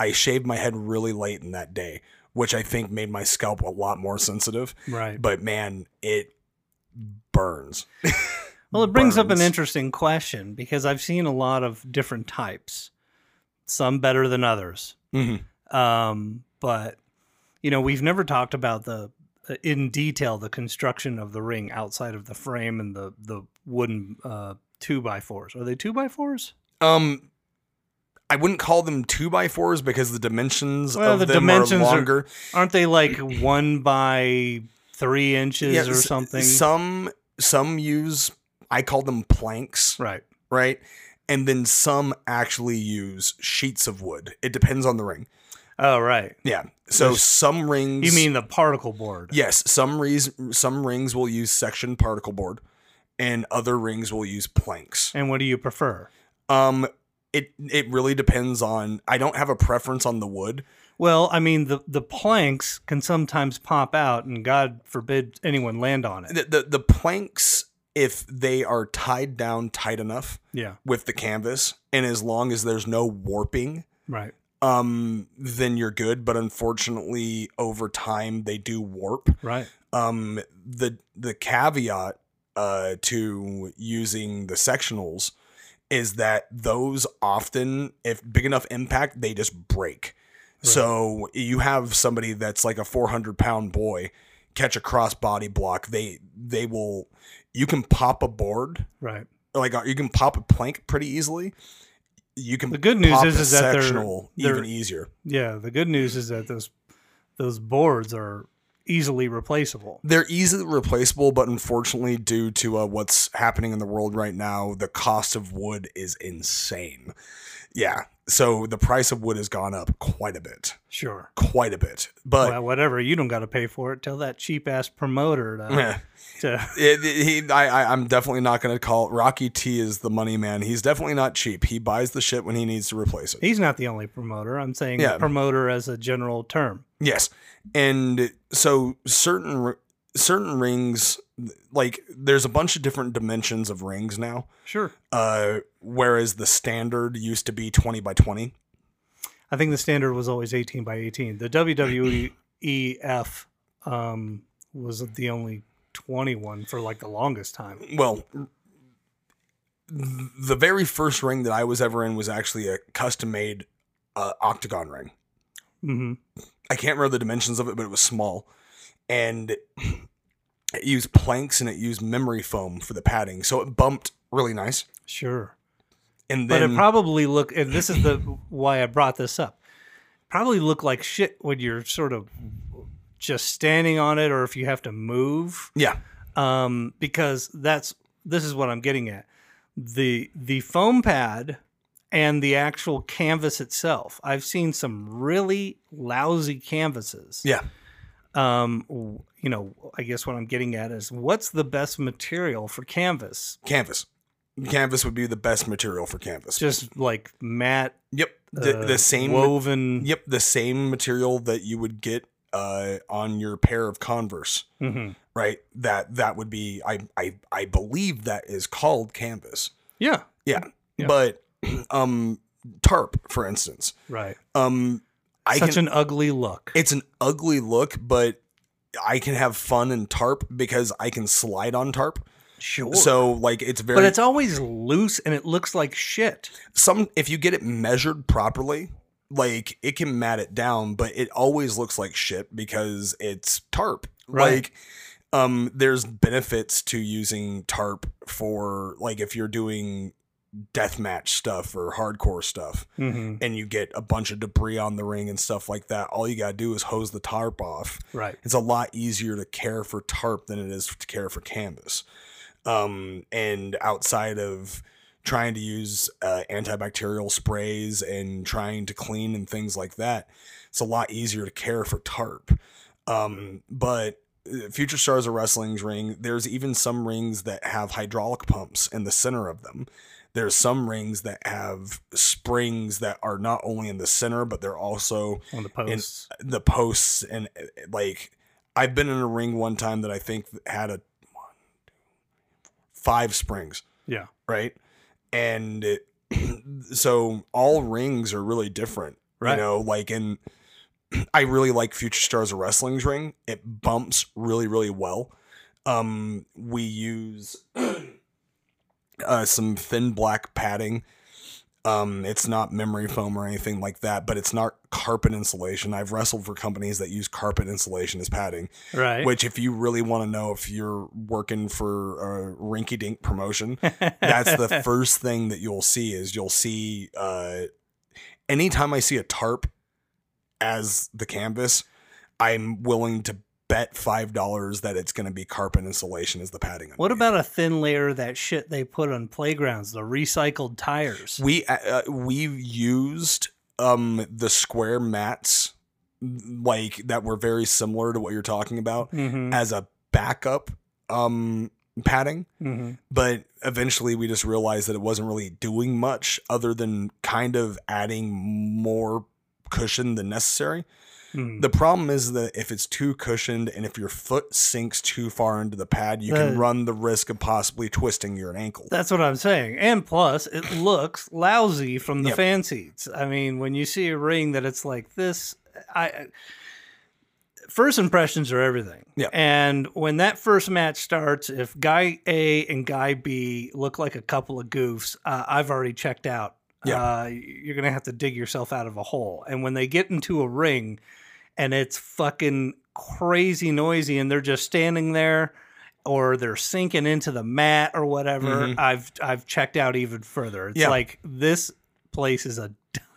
I shaved my head really late in that day, which I think made my scalp a lot more sensitive. Right. But man, it burns. Well, it brings up an interesting question because I've seen a lot of different types, some better than others. Mhm. Um, but you know, we've never talked about the uh, in detail the construction of the ring outside of the frame and the the wooden uh, two by fours. Are they two by fours? Um I wouldn't call them two by fours because the dimensions Well, of the them dimensions are are- longer. Aren't they like one by three inches Yeah, or something? Some some use I call them planks. right. right? And then some actually use sheets of wood. It depends on the ring. Oh, right. Yeah. So There's- some rings. You mean the particle board? yes? Some rings some rings will use section particle board, and other rings will use planks. And what do you prefer? Um, it it really depends on. I don't have a preference on the wood. Well, I mean the the planks can sometimes pop out, and God forbid anyone land on it. The the, the planks, if they are tied down tight enough Yeah, with the canvas, and as long as there's no warping, right. Um, then you're good. But unfortunately, over time they do warp. Right. Um, the the caveat uh, to using the sectionals is that those often, if big enough impact, they just break. So you have somebody that's like a 400 pound boy catch a cross body block. They they will. You can pop a board Right. like uh, you can pop a plank pretty easily. You can The good news is- is that they're- they're- even easier. Yeah. The good news is that those those boards are easily replaceable. They're easily replaceable, but unfortunately, due to uh, what's happening in the world right now, the cost of wood is insane. Yeah, so the price of wood has gone up quite a bit, Sure. quite a bit. But well, whatever. You don't got to pay for it. Tell that cheap ass promoter to. eh, to it, it- he, I, I, I'm definitely not going to call Rocky T is the money man. He's definitely not cheap. He buys the shit when he needs to replace it. he's not the only promoter. I'm saying Yeah. promoter as a general term. Yes, and so certain certain rings, like there's a bunch of different dimensions of rings now. Sure. Uh, whereas the standard used to be twenty by twenty. I think the standard was always 18 by 18. The WWEF um, was the only 21 for like the longest time. Well, the very first ring that I was ever in was actually a custom made uh, octagon ring. hmm I can't remember the dimensions of it, but it was small, and it used planks and it used memory foam for the padding, so it bumped really nice. Sure. And But then it probably looked. and this is the why I brought this up. Probably look like shit when you're sort of just standing on it or if you have to move. yeah, Um, because that's this is what I'm getting at. The the foam pad and the actual canvas itself. I've seen some really lousy canvases. yeah. Um, you know, I guess what I'm getting at is what's the best material for canvas? canvas. Canvas would be the best material for canvas. Just like matte, yep, the, uh, the same. woven. Yep, the same material that you would get uh, on your pair of Converse, Mhm. right? That that would be. I I I believe that is called canvas. Yeah. Yeah, Yeah. but um, tarp, for instance, Right. um, I Such can. an ugly look. it's an ugly look, but I can have fun in tarp because I can slide on tarp. sure. So like it's very but it's always loose and it looks like shit. some if you get it measured properly like it can mat it down but it always looks like shit because it's tarp Right. like um there's benefits to using tarp for like if you're doing deathmatch stuff or hardcore stuff, hmm and you get a bunch of debris on the ring and stuff like that, all you gotta do is hose the tarp off. Right. It's a lot easier to care for tarp than it is to care for canvas. Um, and outside of trying to use uh, antibacterial sprays and trying to clean and things like that, it's a lot easier to care for tarp. Um, but uh, Future Stars of Wrestling's ring, there's even some rings that have hydraulic pumps in the center of them. There's some rings that have springs that are not only in the center, but they're also On the in posts. the posts. And like, I've been in a ring one time that I think had a one, two, five springs yeah. right? And it, so all rings are really different, Right. You know, like in I really like Future Stars of Wrestling's ring. It bumps really, really well. Um, we use uh, some thin black padding. Um, it's not memory foam or anything like that, but it's not carpet insulation. I've wrestled for companies that use carpet insulation as padding. Right. Which, if you really want to know if you're working for a rinky dink promotion, that's the first thing that you'll see is you'll see uh anytime I see a tarp as the canvas, I'm willing to bet five dollars that it's gonna be carpet insulation as the padding. What underneath. about a thin layer of that shit they put on playgrounds, the recycled tires? we uh, uh, we've used um the square mats like that were very similar to what you're talking about Mm-hmm. as a backup um padding Mm-hmm. but eventually we just realized that it wasn't really doing much other than kind of adding more cushion than necessary. Mm. The problem is that if it's too cushioned and if your foot sinks too far into the pad, you can run the risk of possibly twisting your ankle. That's what I'm saying. And plus, it looks lousy from the Yep. fan seats. I mean, when you see a ring that it's like this, I first impressions are everything. Yeah. And when that first match starts, if guy A and guy B look like a couple of goofs, uh, I've already checked out. Yeah. Uh, you're gonna have to dig yourself out of a hole. And when they get into a ring, and it's fucking crazy noisy, and they're just standing there. Or they're sinking into the mat or whatever. Mhm. I've I've checked out even further. It's Yeah. like this place is a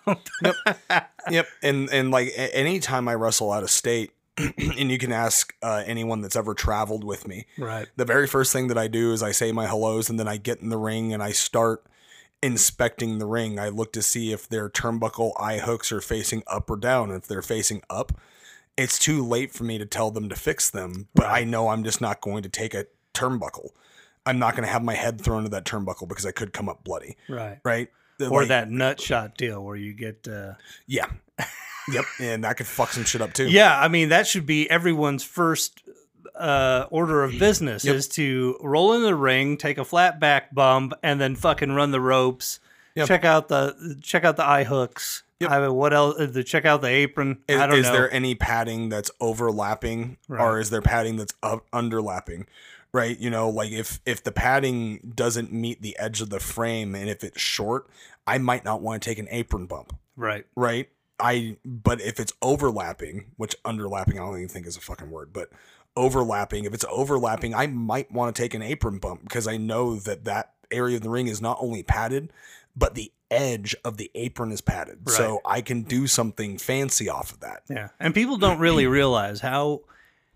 dump. yep. And and like a- anytime I wrestle out of state, and you can ask uh, anyone that's ever traveled with me, right. the very first thing that I do is I say my hellos and then I get in the ring and I start inspecting the ring. I look to see if their turnbuckle eye hooks are facing up or down. If they're facing up, it's too late for me to tell them to fix them, but I know I'm just not going to take a turnbuckle. I'm not going to have my head thrown to that turnbuckle because I could come up bloody, Right. right? Or Like, that nut shot deal where you get uh yeah. yep, and that could fuck some shit up too. Yeah, I mean that should be everyone's first uh order of business Yep. is to roll in the ring, take a flat back bump, and then fucking run the ropes. Yep. Check out the check out the eye hooks. Yep. I mean, what else? uh, The check out the apron. Is, I don't is there any padding that's overlapping or is there padding that's up, underlapping? Right? You know, like if if the padding doesn't meet the edge of the frame and if it's short, I might not want to take an apron bump, right. right? I but if it's overlapping, which underlapping I don't even think is a fucking word, but overlapping, if it's overlapping, I might want to take an apron bump because I know that that area of the ring is not only padded, but the edge of the apron is padded. So I can do something fancy off of that. Yeah, and people don't really realize how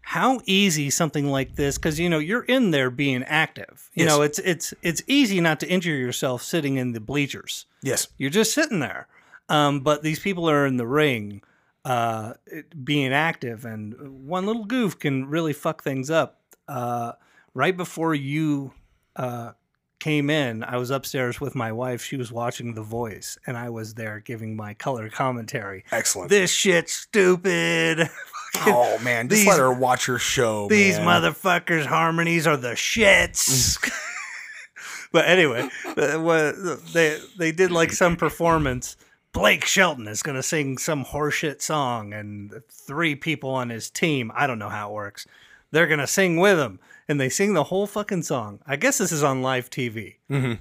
how easy something like this because you know you're in there being active. You Yes. know, it's it's it's easy not to injure yourself sitting in the bleachers. Yes. You're just sitting there. Um, but these people are in the ring, uh, it- being active, and one little goof can really fuck things up. Uh, right before you uh, came in, I was upstairs with my wife. She was watching The Voice, and I was there giving my color commentary. Excellent. This shit's stupid. Oh man, just These- let her watch her show. These man. motherfuckers' harmonies are the shits. but anyway, uh, they they did like some performance. Blake Shelton is going to sing some horseshit song, and three people on his team, I don't know how it works, they're going to sing with him. And they sing the whole fucking song. I guess this is on live TV. Mhm.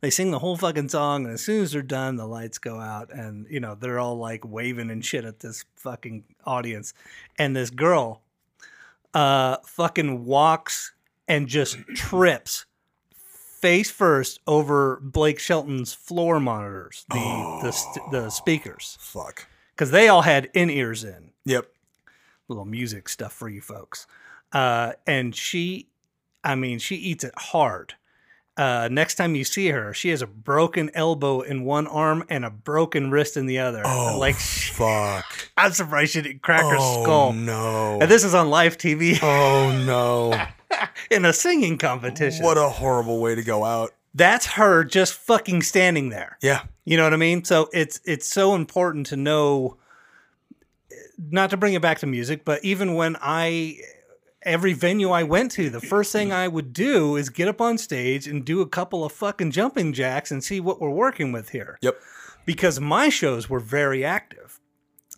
They sing the whole fucking song, and as soon as they're done, the lights go out, and you know they're all like waving and shit at this fucking audience, and this girl, uh, fucking walks and just trips face first over Blake Shelton's floor monitors, the the, st- the speakers, Fuck. because they all had in ears in. Yep. Little music stuff for you folks. Uh, and she, I mean, she eats it hard. Uh, next time you see her, she has a broken elbow in one arm and a broken wrist in the other. Oh, like fuck. I'm surprised she didn't crack her oh, skull. no. And this is on live TV oh, no. in a singing competition. what a horrible way to go out. That's her just fucking standing there. Yeah. You know what I mean? So it's it's so important to know not to bring it back to music, but even when I every venue I went to, the first thing I would do is get up on stage and do a couple of fucking jumping jacks and see what we're working with here. Yep. Because my shows were very active.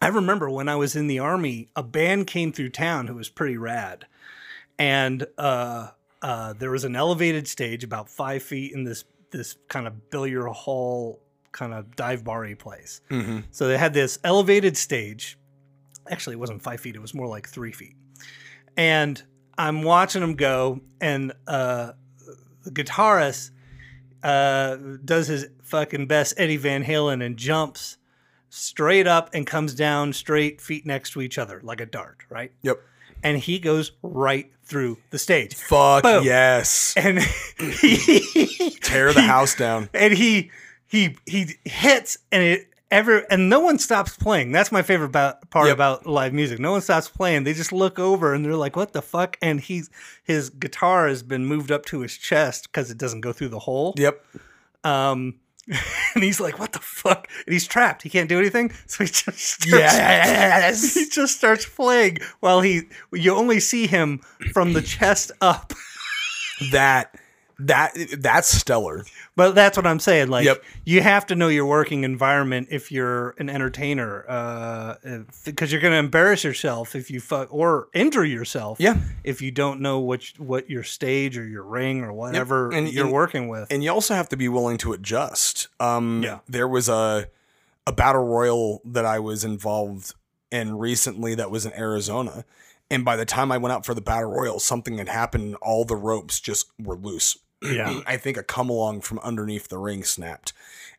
I remember when I was in the army, a band came through town who was pretty rad. And uh uh, there was an elevated stage about five feet in this this kind of billiard hall kind of dive bar place. Mm-hmm. So they had this elevated stage. Actually, it wasn't five feet; it was more like three feet. And I'm watching them go, and uh, the guitarist uh, does his fucking best Eddie Van Halen and jumps straight up and comes down straight, feet next to each other like a dart, right? Yep. And he goes right through the stage. Fuck Boom. yes. And he Tear the house down. and he he he hits and it ever and no one stops playing. That's my favorite about, part Yep. about live music. No one stops playing. They just look over and they're like, "What the fuck?" And he's his guitar has been moved up to his chest because it doesn't go through the hole. Yep. Um, and he's like, "What the fuck?" And he's trapped. He can't do anything. So he just starts, Yes. he just starts playing while he you only see him from the chest up. That that that's stellar. But that's what I'm saying. Like, Yep. you have to know your working environment if you're an entertainer, uh, because you're going to embarrass yourself if you fuck or injure yourself. Yeah. If you don't know what what your stage or your ring or whatever And- you're and- working with. And you also have to be willing to adjust. Um Yeah. there was a a battle royal that I was involved in recently that was in Arizona. And by the time I went out for the battle royal, something had happened. All the ropes just were loose. Yeah. I think a come along from underneath the ring snapped,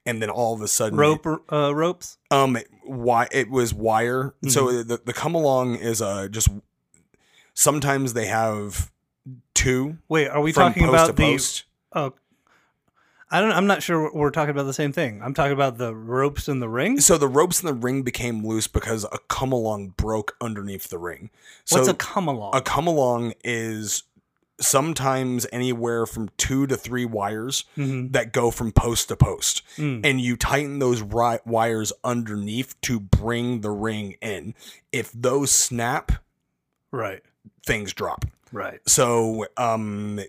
and then all of a sudden, Rope uh, ropes. Um, why it was wire. So Mm-hmm. the the come along is uh just sometimes they have two. Wait, are we talking about the? post. Oh, I don't. I'm not sure we're talking about the same thing. I'm talking about the ropes in the ring. So the ropes in the ring became loose because a come along broke underneath the ring. So What's a come along? a come along is sometimes anywhere from two to three wires Mhm. that go from post to post. Mm. And you tighten those ri- wires underneath to bring the ring in. If those snap, Right. things drop. Right. So um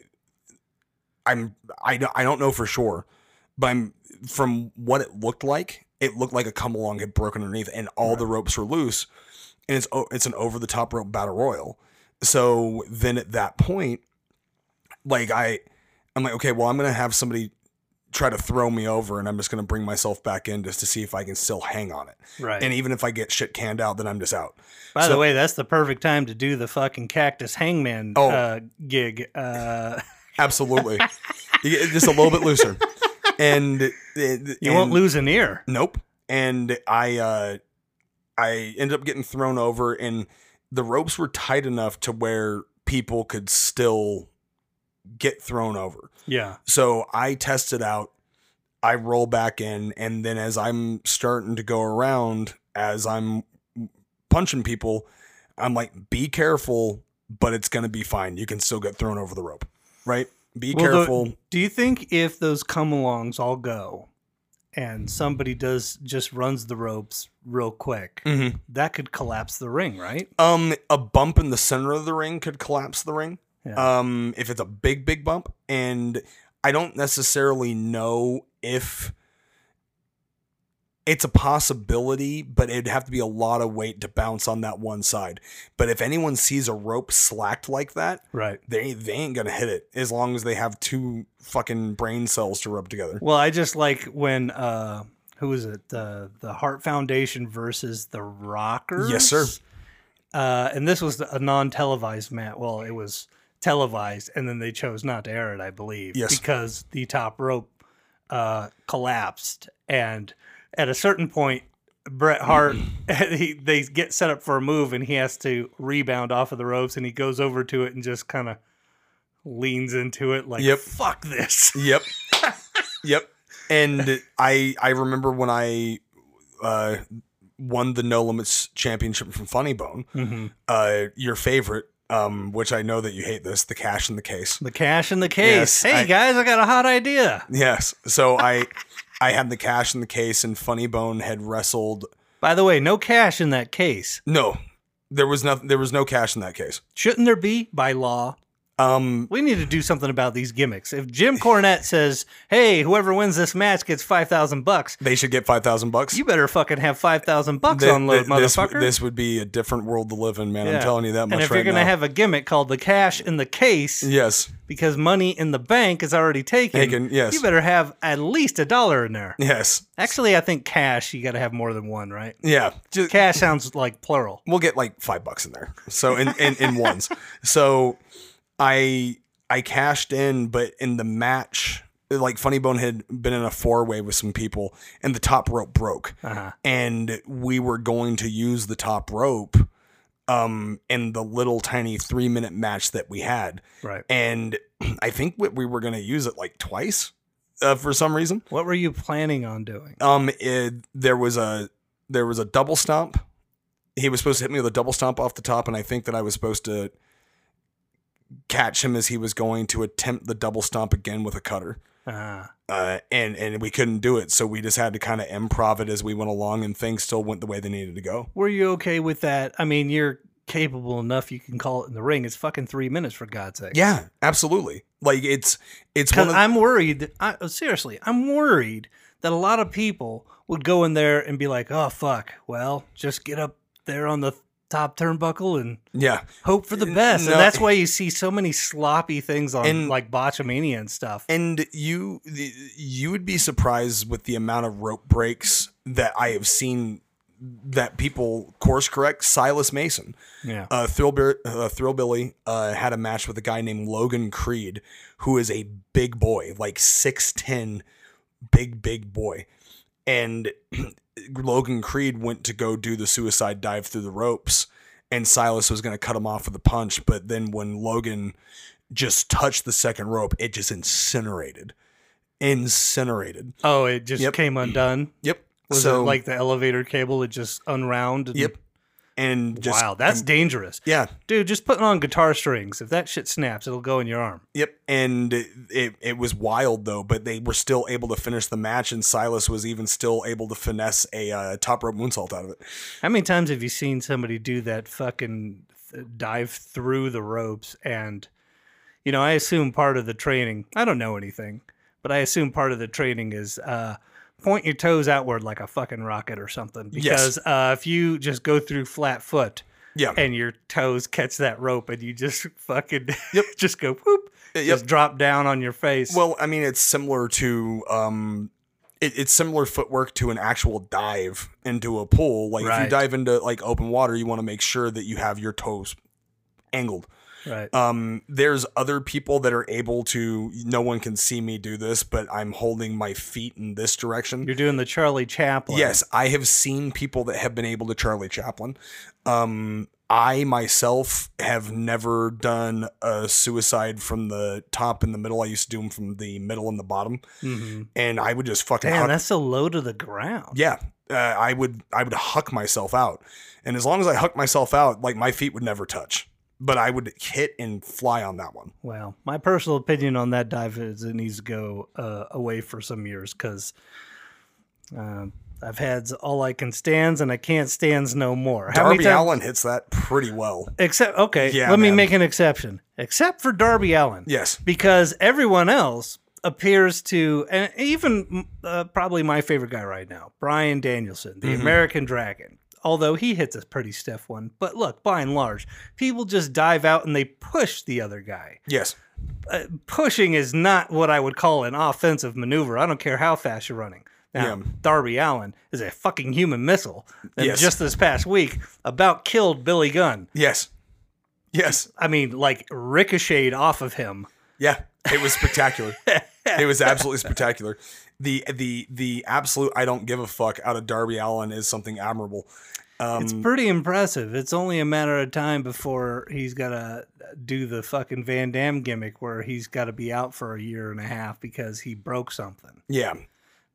I'm I don't I don't know for sure, but I'm from what it looked like, it looked like a come along had broken underneath and all the ropes were loose. And it's it's an over the top rope battle royal. So then at that point, like I I'm like, okay, well I'm gonna have somebody try to throw me over and I'm just gonna bring myself back in just to see if I can still hang on it. Right. And even if I get shit canned out, then I'm just out. By So- the way, that's the perfect time to do the fucking cactus hangman Oh. uh, gig. Uh, Absolutely. You get just a little bit looser. And you won't lose an ear. Nope. And I uh I ended up getting thrown over and the ropes were tight enough to where people could still get thrown over. Yeah. So I test it out, I roll back in, and then as I'm starting to go around, as I'm punching people, I'm like, be careful, but it's gonna be fine. You can still get thrown over the rope. Right? Be Well, the- careful. do you think if those come alongs all go and somebody does just runs the ropes real quick, Mhm. that could collapse the ring, right? Um, a bump in the center of the ring could collapse the ring. Yeah. Um, if it's a big, big bump, and I don't necessarily know if it's a possibility, but it'd have to be a lot of weight to bounce on that one side. But if anyone sees a rope slacked like that, Right. they they ain't gonna hit it as long as they have two fucking brain cells to rub together. Well, I just like when uh who was it? The the Heart Foundation versus the Rockers. Yes, sir. Uh, and this was a non-televised match. Well, it was televised, and then they chose not to air it, I believe, Yes. because the top rope uh, collapsed, and at a certain point. Bret Hart, he, they get set up for a move, and he has to rebound off of the ropes, and he goes over to it and just kind of leans into it, like Yep. "fuck this." Yep. yep. And I I remember when I uh, won the No Limits Championship from Funny Bone. Mhm. Uh, your favorite, um, which I know that you hate this, the cash in the case. The cash in the case. Yes, hey I- guys, I got a hot idea. Yes. So I I had the cash in the case, and Funny Bone had wrestled. By the way, no cash in that case. No, there was nothing. There was no cash in that case. Shouldn't there be by law? Um, We need to do something about these gimmicks. If Jim Cornette says, "Hey, whoever wins this match gets five thousand bucks," they should get five thousand bucks. you better fucking have five thousand bucks on load, th- this, motherfucker. This would be a different world to live in, man. Yeah. I'm telling you that much And if right you're gonna now. have a gimmick called the cash in the case, yes, because money in the bank is already taken, Taken, yes. you better have at least a dollar in there. yes, Actually, I think cash you got to have more than one, right? yeah. Just, Cash sounds like plural. we'll get like five bucks in there. So in in, in ones. So I I cashed in, but in the match, like Funny Bone had been in a four way with some people, and the top rope broke, Uh-huh. and we were going to use the top rope. Um, in the little tiny three minute match that we had, Right. and I think we, we were going to use it like twice, uh, for some reason. What were you planning on doing? Um, it, there was a there was a double stomp. He was supposed to hit me with a double stomp off the top, and I think that I was supposed to catch him as he was going to attempt the double stomp again with a cutter. Uh, Uh, and and we couldn't do it, so we just had to kind of improv it as we went along, and things still went the way they needed to go. were you okay with that? I mean, you're capable enough. You can call it in the ring. It's fucking three minutes for God's sake. Yeah, absolutely. Like it's it's one of I'm worried. That, I, seriously, I'm worried that a lot of people would go in there and be like, "Oh fuck, well, just get up there on the top turnbuckle and yeah hope for the best." No. And that's why you see so many sloppy things on And- like Botchamania and stuff. And you you would be surprised with the amount of rope breaks that I have seen that people course correct. Silas Mason, yeah. uh, Thrillbilly, uh, Thrillbilly uh, had a match with a guy named Logan Creed, who is a big boy, like six ten, big big boy, and Logan Creed went to go do the suicide dive through the ropes, and Silas was going to cut him off with a punch, but then when Logan just touched the second rope, it just incinerated, incinerated. oh, it just Yep. came undone. Yep. Was so it like the elevator cable? It just unwound. and- yep, and just wow, that's dangerous. yeah, Dude, just putting on guitar strings. If that shit snaps, it'll go in your arm. Yep, and it, it it was wild though, but they were still able to finish the match, and Silas was even still able to finesse a uh, top rope moonsault out of it. How many times have you seen somebody do that fucking th- dive through the ropes? And, you know, I assume part of the training, I don't know anything, but I assume part of the training is uh, point your toes outward like a fucking rocket or something. Because uh, if you just go through flat foot Yeah, and your toes catch that rope and you just fucking Yep. just go whoop, Yep. just drop down on your face. well, I mean, it's similar to um, it, it's similar footwork to an actual dive into a pool. Like if you dive into like open water, you want to make sure that you have your toes angled. Right. Um, there's other people that are able to. No one can see me do this, but I'm holding my feet in this direction. You're doing the Charlie Chaplin. Yes, I have seen people that have been able to Charlie Chaplin. Um, I myself have never done a suicide from the top and the middle. I used to do them from the middle and the bottom, Mhm. and I would just fucking Damn, huck- that's so low to the ground. yeah. Uh, I would I would huck myself out, and as long as I huck myself out, like my feet would never touch, but I would hit and fly on that one. Well, my personal opinion on that dive is it needs to go uh, away for some years because uh, I've had all I can stands and I can't stands no more. How Darby Allin hits that pretty well. Except okay, Yeah, let me make an exception. Except for Darby Allin, Yes. because everyone else appears to, and even uh, probably my favorite guy right now, Bryan Danielson, the Mm-hmm. American Dragon. Although he hits a pretty stiff one, but look, by and large, people just dive out and they push the other guy. Yes. uh, pushing is not what I would call an offensive maneuver. I don't care how fast you're running. Now, Yeah. Darby Allin is a fucking human missile that Yes. just this past week about killed Billy Gunn. Yes. Yes. I mean, like ricocheted off of him. Yeah, it was spectacular. it was absolutely spectacular. The the the absolute I don't give a fuck out of Darby Allin is something admirable. Um, It's pretty impressive. It's only a matter of time before he's got to do the fucking Van Damme gimmick where he's got to be out for a year and a half because he broke something. yeah,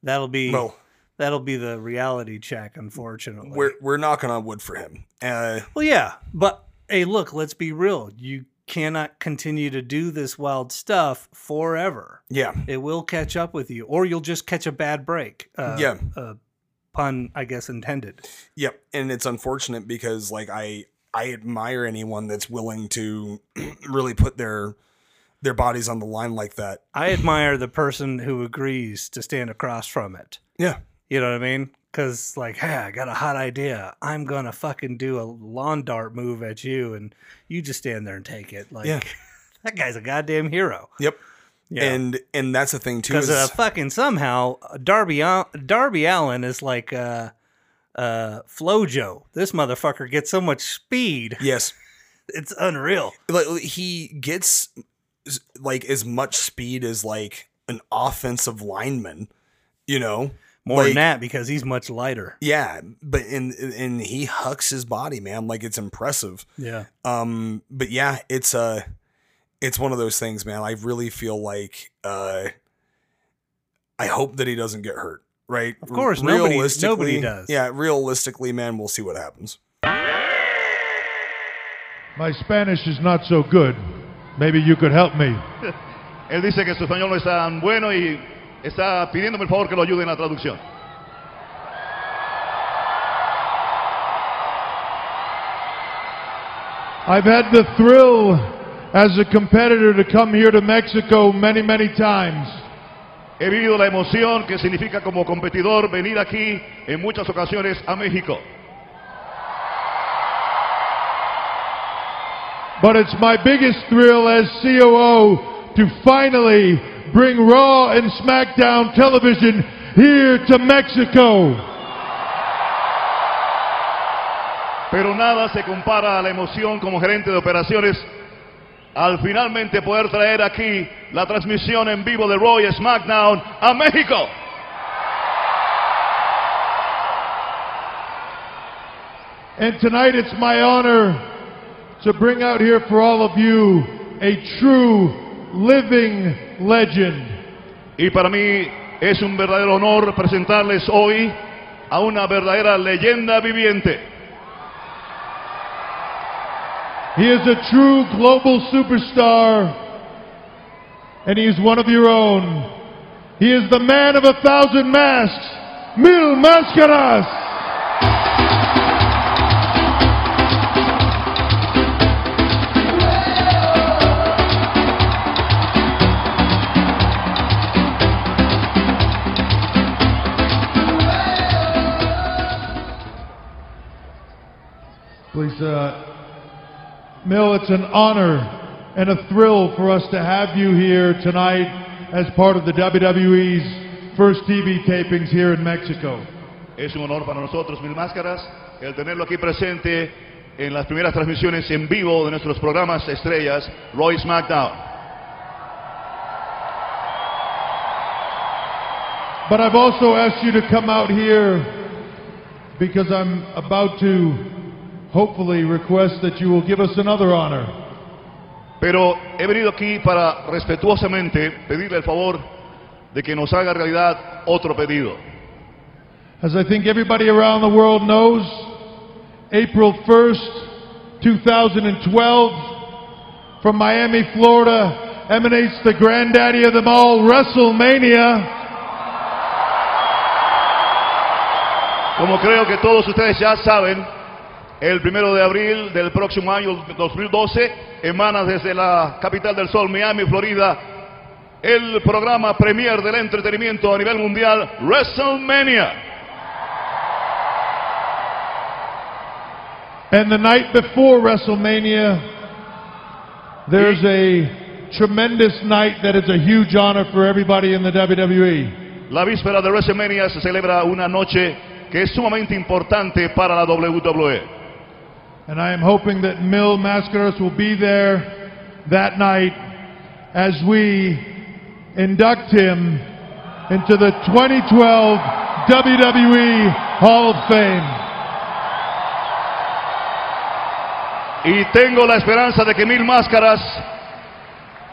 That'll be Well- that'll be the reality check, unfortunately. we're we're knocking on wood for him. Uh, well, yeah, but hey, look, let's be real. You cannot continue to do this wild stuff forever. yeah, It will catch up with you, or you'll just catch a bad break. Uh, Yeah. uh, pun, I guess, intended. Yep, and it's unfortunate because like I I admire anyone that's willing to really put their their bodies on the line like that. I admire the person who agrees to stand across from it. Yeah, You know what I mean? Because, like, hey, I got a hot idea. I'm to fucking do a lawn dart move at you, and you just stand there and take it. Like, Yeah. that guy's a goddamn hero. yep. Yeah. And and that's the thing too. Because uh, fucking somehow, Darby, Darby Allin is like uh, uh, Flojo. This motherfucker gets so much speed. yes, It's unreal. like he gets like as much speed as like an offensive lineman. You know, More Like- than that because he's much lighter. Yeah, but and and he hucks his body, man. Like it's impressive. Yeah. Um, but yeah, it's uh it's one of those things, man. I really feel like uh I hope that he doesn't get hurt. Right? Of course, nobody- nobody does. Yeah, realistically, man, we'll see what happens. My Spanish is not so good. Maybe you could help me. Él dice que su español no es tan bueno y está pidiéndome el favor que lo ayude en la traducción. I've had the thrill as a competitor to come here to Mexico many, many times. He vivido la emoción que significa como competidor venir aquí en muchas ocasiones a México. But it's my biggest thrill as COO to finally bring Raw and SmackDown television here to Mexico. Pero nada se compara a la emoción como gerente de operaciones al finalmente poder traer aquí la transmisión en vivo de Raw y SmackDown a México. And tonight it's my honor to bring out here for all of you a true living legend. Y para mí es un verdadero honor presentarles hoy a una verdadera leyenda viviente. He is a true global superstar, and he is one of your own. He is the man of a thousand masks, Mil Máscaras. Mil, it's an honor and a thrill for us to have you here tonight as part of the WWE's first TV tapings here in Mexico. Es un honor para nosotros, Mil Máscaras, el tenerlo aquí presente en las primeras transmisiones en vivo de nuestros programas estrellas, Roy SmackDown. But I've also asked you to come out here because I'm about to hopefully request that you will give us another honor. Pero he venido aquí para respetuosamente pedirle el favor de que nos haga realidad otro pedido. As I think everybody around the world knows, April 1st, 2012, from Miami, Florida, emanates the granddaddy of them all, WrestleMania. Como creo que todos ustedes ya saben, el primero de abril del próximo año 2012 emana desde la capital del sol, Miami, Florida, el programa premier del entretenimiento a nivel mundial, WrestleMania. And the night before WrestleMania, there's a tremendous night that is a huge honor for everybody in the. WWE. La víspera de WrestleMania se celebra una noche que es sumamente importante para la WWE. And I am hoping that Mil Mascaras will be there that night as we induct him into the 2012 WWE Hall of Fame. Y tengo la esperanza de que Mil Máscaras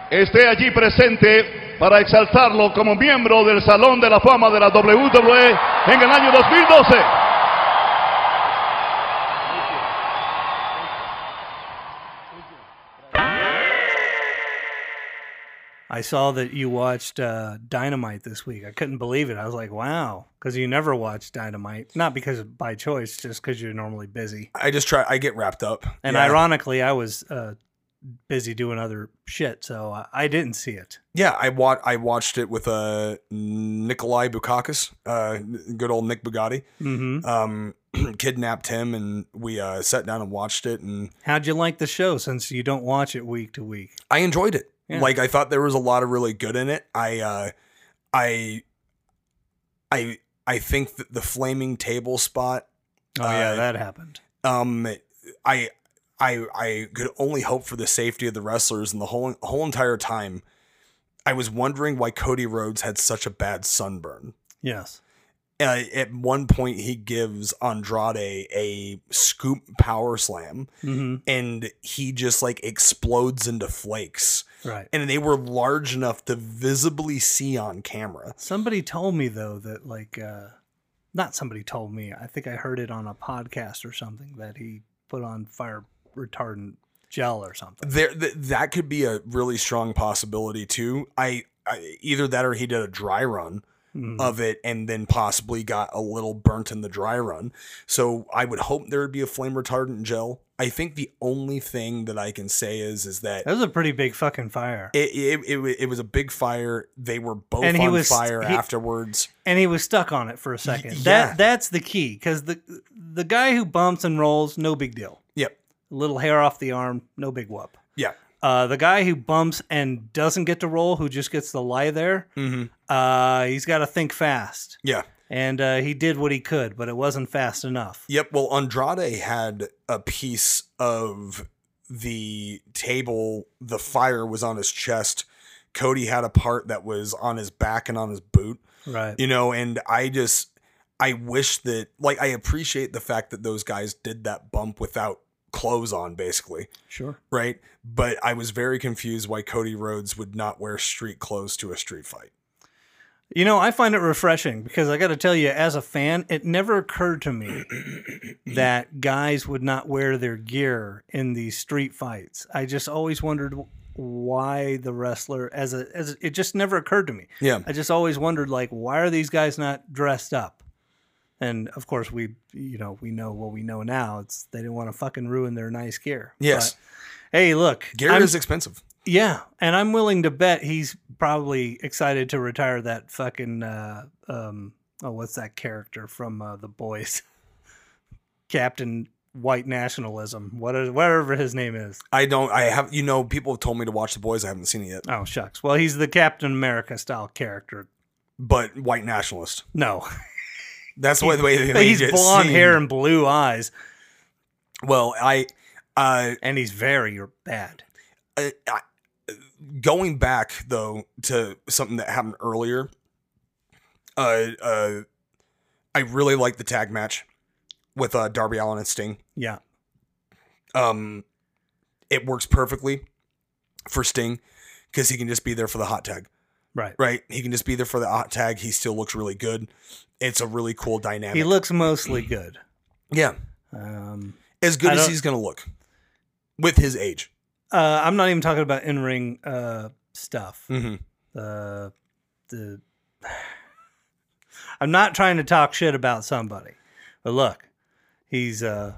esté allí presente para exaltarlo como miembro del Salón de la Fama de la WWE en el año 2012. I saw that you watched uh, Dynamite this week. I couldn't believe it. I was like, wow, because you never watch Dynamite, not because by choice, just because you're normally busy. I just try. I get wrapped up. And Yeah. ironically, I was uh, busy doing other shit, so I, I didn't see it. Yeah, I wa- I watched it with uh Nikolai Bukakis, uh good old Nick Bugatti. Mhm. Um kidnapped him and we uh sat down and watched it and How'd you like the show since you don't watch it week to week? I enjoyed it. Yeah. Like I thought there was a lot of really good in it. I uh I I I think that the flaming table spot Oh, yeah, uh, that happened. um I I I could only hope for the safety of the wrestlers and the whole whole entire time I was wondering why Cody Rhodes had such a bad sunburn. Yes. Uh, at one point he gives Andrade a scoop power slam Mhm. and he just like explodes into flakes. Right. And they were large enough to visibly see on camera. Somebody told me though that like uh not somebody told me. I think I heard it on a podcast or something that he put on fire retardant gel or something. There th- that could be a really strong possibility too. I, I either that or he did a dry run Mhm. of it and then possibly got a little burnt in the dry run. So I would hope there would be a flame retardant gel. I think the only thing that I can say is is that That was a pretty big fucking fire. it it, it, it was a big fire. They were both And on was- fire he- afterwards. and he was stuck on it for a second. yeah. That that's the key because the the guy who bumps and rolls, no big deal. Yep. A little hair off the arm, no big whoop. Yeah. Uh, the guy who bumps and doesn't get to roll, who just gets to lie there, Mhm. uh, he's got to think fast. Yeah. And uh, he did what he could, but it wasn't fast enough. Yep. Well, Andrade had a piece of the table. The fire was on his chest. Cody had a part that was on his back and on his boot. Right. You know, and I just, I wish that, like, I appreciate the fact that those guys did that bump without clothes on, basically. Sure. Right. But I was very confused why Cody Rhodes would not wear street clothes to a street fight. You know, I find it refreshing because I got to tell you, as a fan, it never occurred to me that guys would not wear their gear in these street fights. I just always wondered why the wrestler, as a, as a, it just never occurred to me. Yeah. I just always wondered, like, why are these guys not dressed up? And of course, we, you know, we know what we know now. It's they didn't want to fucking ruin their nice gear. Yes. But, hey, look, Gear I'm- is expensive. Yeah, and I'm willing to bet he's probably excited to retire that fucking uh um oh what's that character from uh, the boys? Captain White Nationalism. What is whatever his name is. I don't, I have, you know, people have told me to watch The Boys. I haven't seen it yet. Oh shucks. Well, he's the Captain America style character. But white nationalist. No. That's the way, the way they made he's blonde hair and blue eyes. Well, I, uh, and he's very bad. I, I, going back though to something that happened earlier, uh, uh, I really like the tag match with uh, Darby Allin and Sting. Yeah. Um, it works perfectly for Sting because he can just be there for the hot tag. Right. Right. He can just be there for the hot tag. He still looks really good. It's a really cool dynamic. He looks mostly good. yeah. Um As good as he's going to look with his age. Uh, I'm not even talking about in ring uh, stuff. Mhm. Uh, the I'm not trying to talk shit about somebody, but look, he's uh,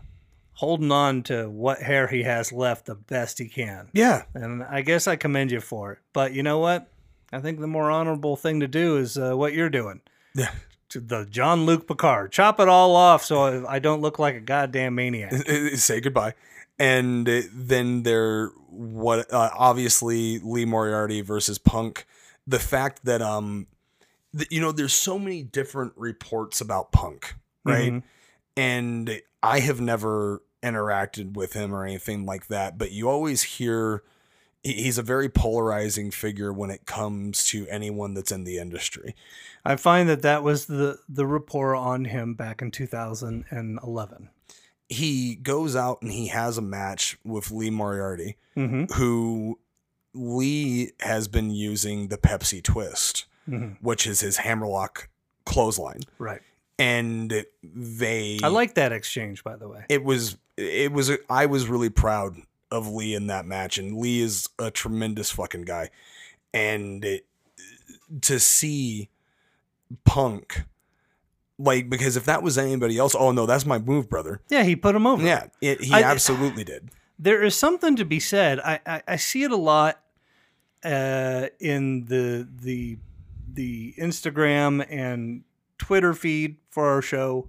holding on to what hair he has left the best he can. Yeah. and I guess I commend you for it. But you know what? I think the more honorable thing to do is uh, what you're doing. Yeah. To the Jean-Luc Picard, chop it all off so I don't look like a goddamn maniac. say goodbye. And then there, what uh, obviously Lee Moriarty versus Punk. The fact that um, that, you know, there's so many different reports about Punk, right? Mhm. And I have never interacted with him or anything like that, but you always hear he's a very polarizing figure when it comes to anyone that's in the industry. I find that that was the the rapport on him back in 2011. He goes out and he has a match with Lee Moriarty, Mhm. who Lee has been using the Pepsi twist, Mhm. which is his hammerlock clothesline. Right. And they I like that exchange, by the way. it was it was I was really proud of Lee in that match and Lee is a tremendous fucking guy and it, to see Punk like because if that was anybody else oh no that's my move brother Yeah, he put him over. yeah it, he I- absolutely did There is something to be said. I, I, I see it a lot uh, in the the the Instagram and Twitter feed for our show,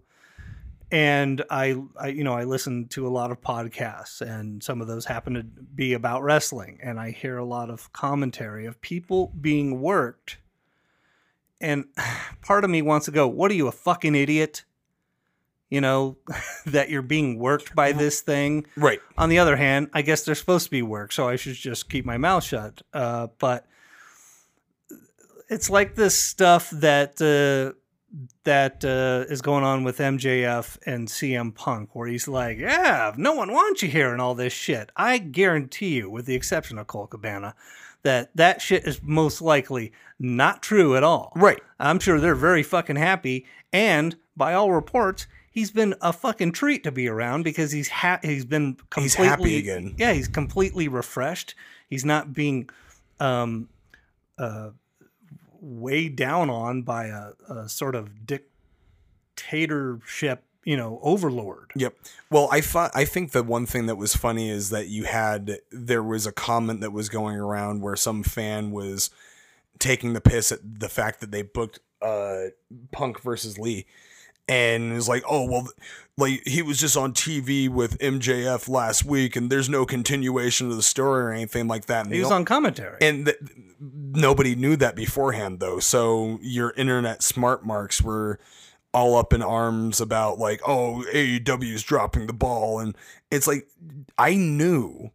and I, I you know I listen to a lot of podcasts, and some of those happen to be about wrestling, and I hear a lot of commentary of people being worked, and part of me wants to go, "What are you, a fucking idiot?" You know that you're being worked by this thing, right? On the other hand, I guess they're supposed to be work, so I should just keep my mouth shut. Uh, but it's like this stuff that uh, that uh, is going on with MJF and CM Punk, where he's like, "Yeah, no one wants you here," and all this shit. I guarantee you, with the exception of Colt Cabana, that that shit is most likely not true at all. Right. I'm sure they're very fucking happy, and by all reports. He's been a fucking treat to be around because he's ha- he's been completely He's happy again. Yeah, he's completely refreshed. He's not being um, uh, weighed down on by a, a sort of dictatorship, you know, overlord. Yep. Well, I thought I think the one thing that was funny is that you had there was a comment that was going around where some fan was taking the piss at the fact that they booked uh Punk versus Lee and was like, "Oh, well like he was just on TV with MJF last week and there's no continuation of the story or anything like that." And He was on commentary. and th- nobody knew that beforehand though so your internet smart marks were all up in arms about like oh AEW is dropping the ball. And it's like I knew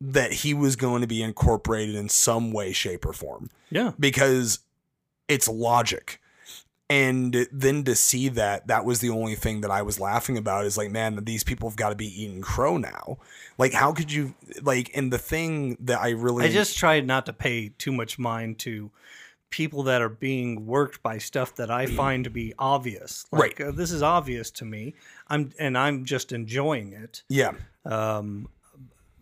that he was going to be incorporated in some way shape or form. Yeah. because it's logic. And then to see that that was the only thing that I was laughing about is like man these people have got to be eating crow now. Like how could you like and the thing that I really I just tried not to pay too much mind to people that are being worked by stuff that I find to be obvious. Like, uh, this is obvious to me. I'm and I'm just enjoying it. yeah Um,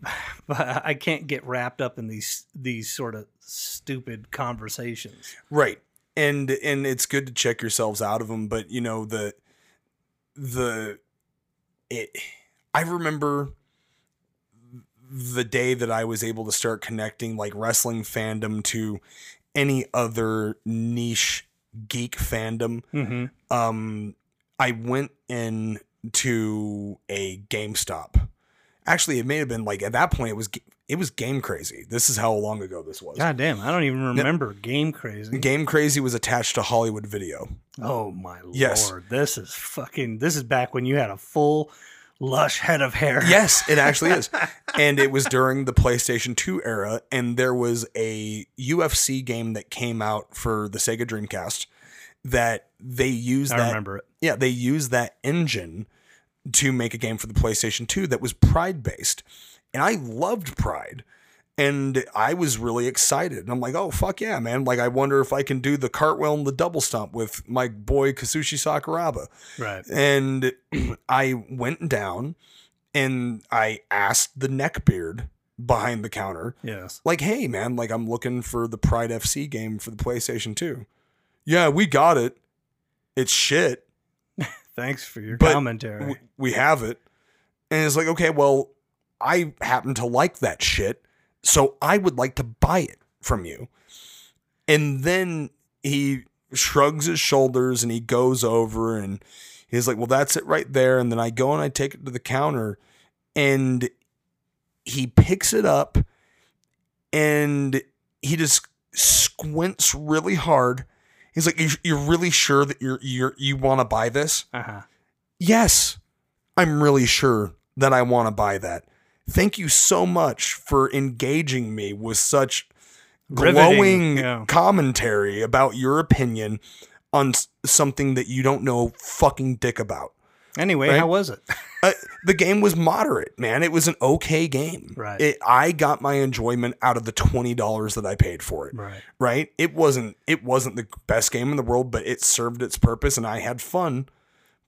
but I can't get wrapped up in these these sort of stupid conversations. Right. And and it's good to check yourselves out of them, but you know the the it I remember the day that I was able to start connecting like wrestling fandom to any other niche geek fandom. Mhm. Um I went in to a GameStop. Actually, it may have been like at that point it was it was Game Crazy. This is how long ago this was. God damn, I don't even remember Game Crazy. Game Crazy was attached to Hollywood Video. Oh my Yes. lord, this is fucking. This is back when you had a full, lush head of hair. Yes, it actually is. and it was during the PlayStation 2 era, and there was a UFC game that came out for the Sega Dreamcast that they used I that. remember it. Yeah, they used that engine to make a game for the PlayStation 2 that was Pride based. And I loved Pride. And I was really excited. And I'm like, oh, fuck yeah, man. Like, I wonder if I can do the cartwheel and the double stomp with my boy Kazushi Sakuraba. Right. And I went down and I asked the neckbeard behind the counter, Yes. like, hey, man, like, I'm looking for the Pride FC game for the PlayStation 2. Yeah, we got it. It's shit. Thanks for your But commentary. w- we have it. And it's like, okay, well, I happen to like that shit. So I would like to buy it from you. And then he shrugs his shoulders and he goes over and he's like, well, that's it right there. And then I go and I take it to the counter and he picks it up and he just squints really hard. He's like, "You- "You're really sure that you're you're you want to buy this?" Uh huh. Yes, I'm really sure that I want to buy that. Thank you so much for engaging me with such glowing yeah. commentary about your opinion on something that you don't know fucking dick about. Anyway, Right? how was it? Uh, the game was moderate, man. It was an okay game. Right. It, I got my enjoyment out of the twenty dollars that I paid for it. Right. Right. It wasn't. It wasn't the best game in the world, but it served its purpose, and I had fun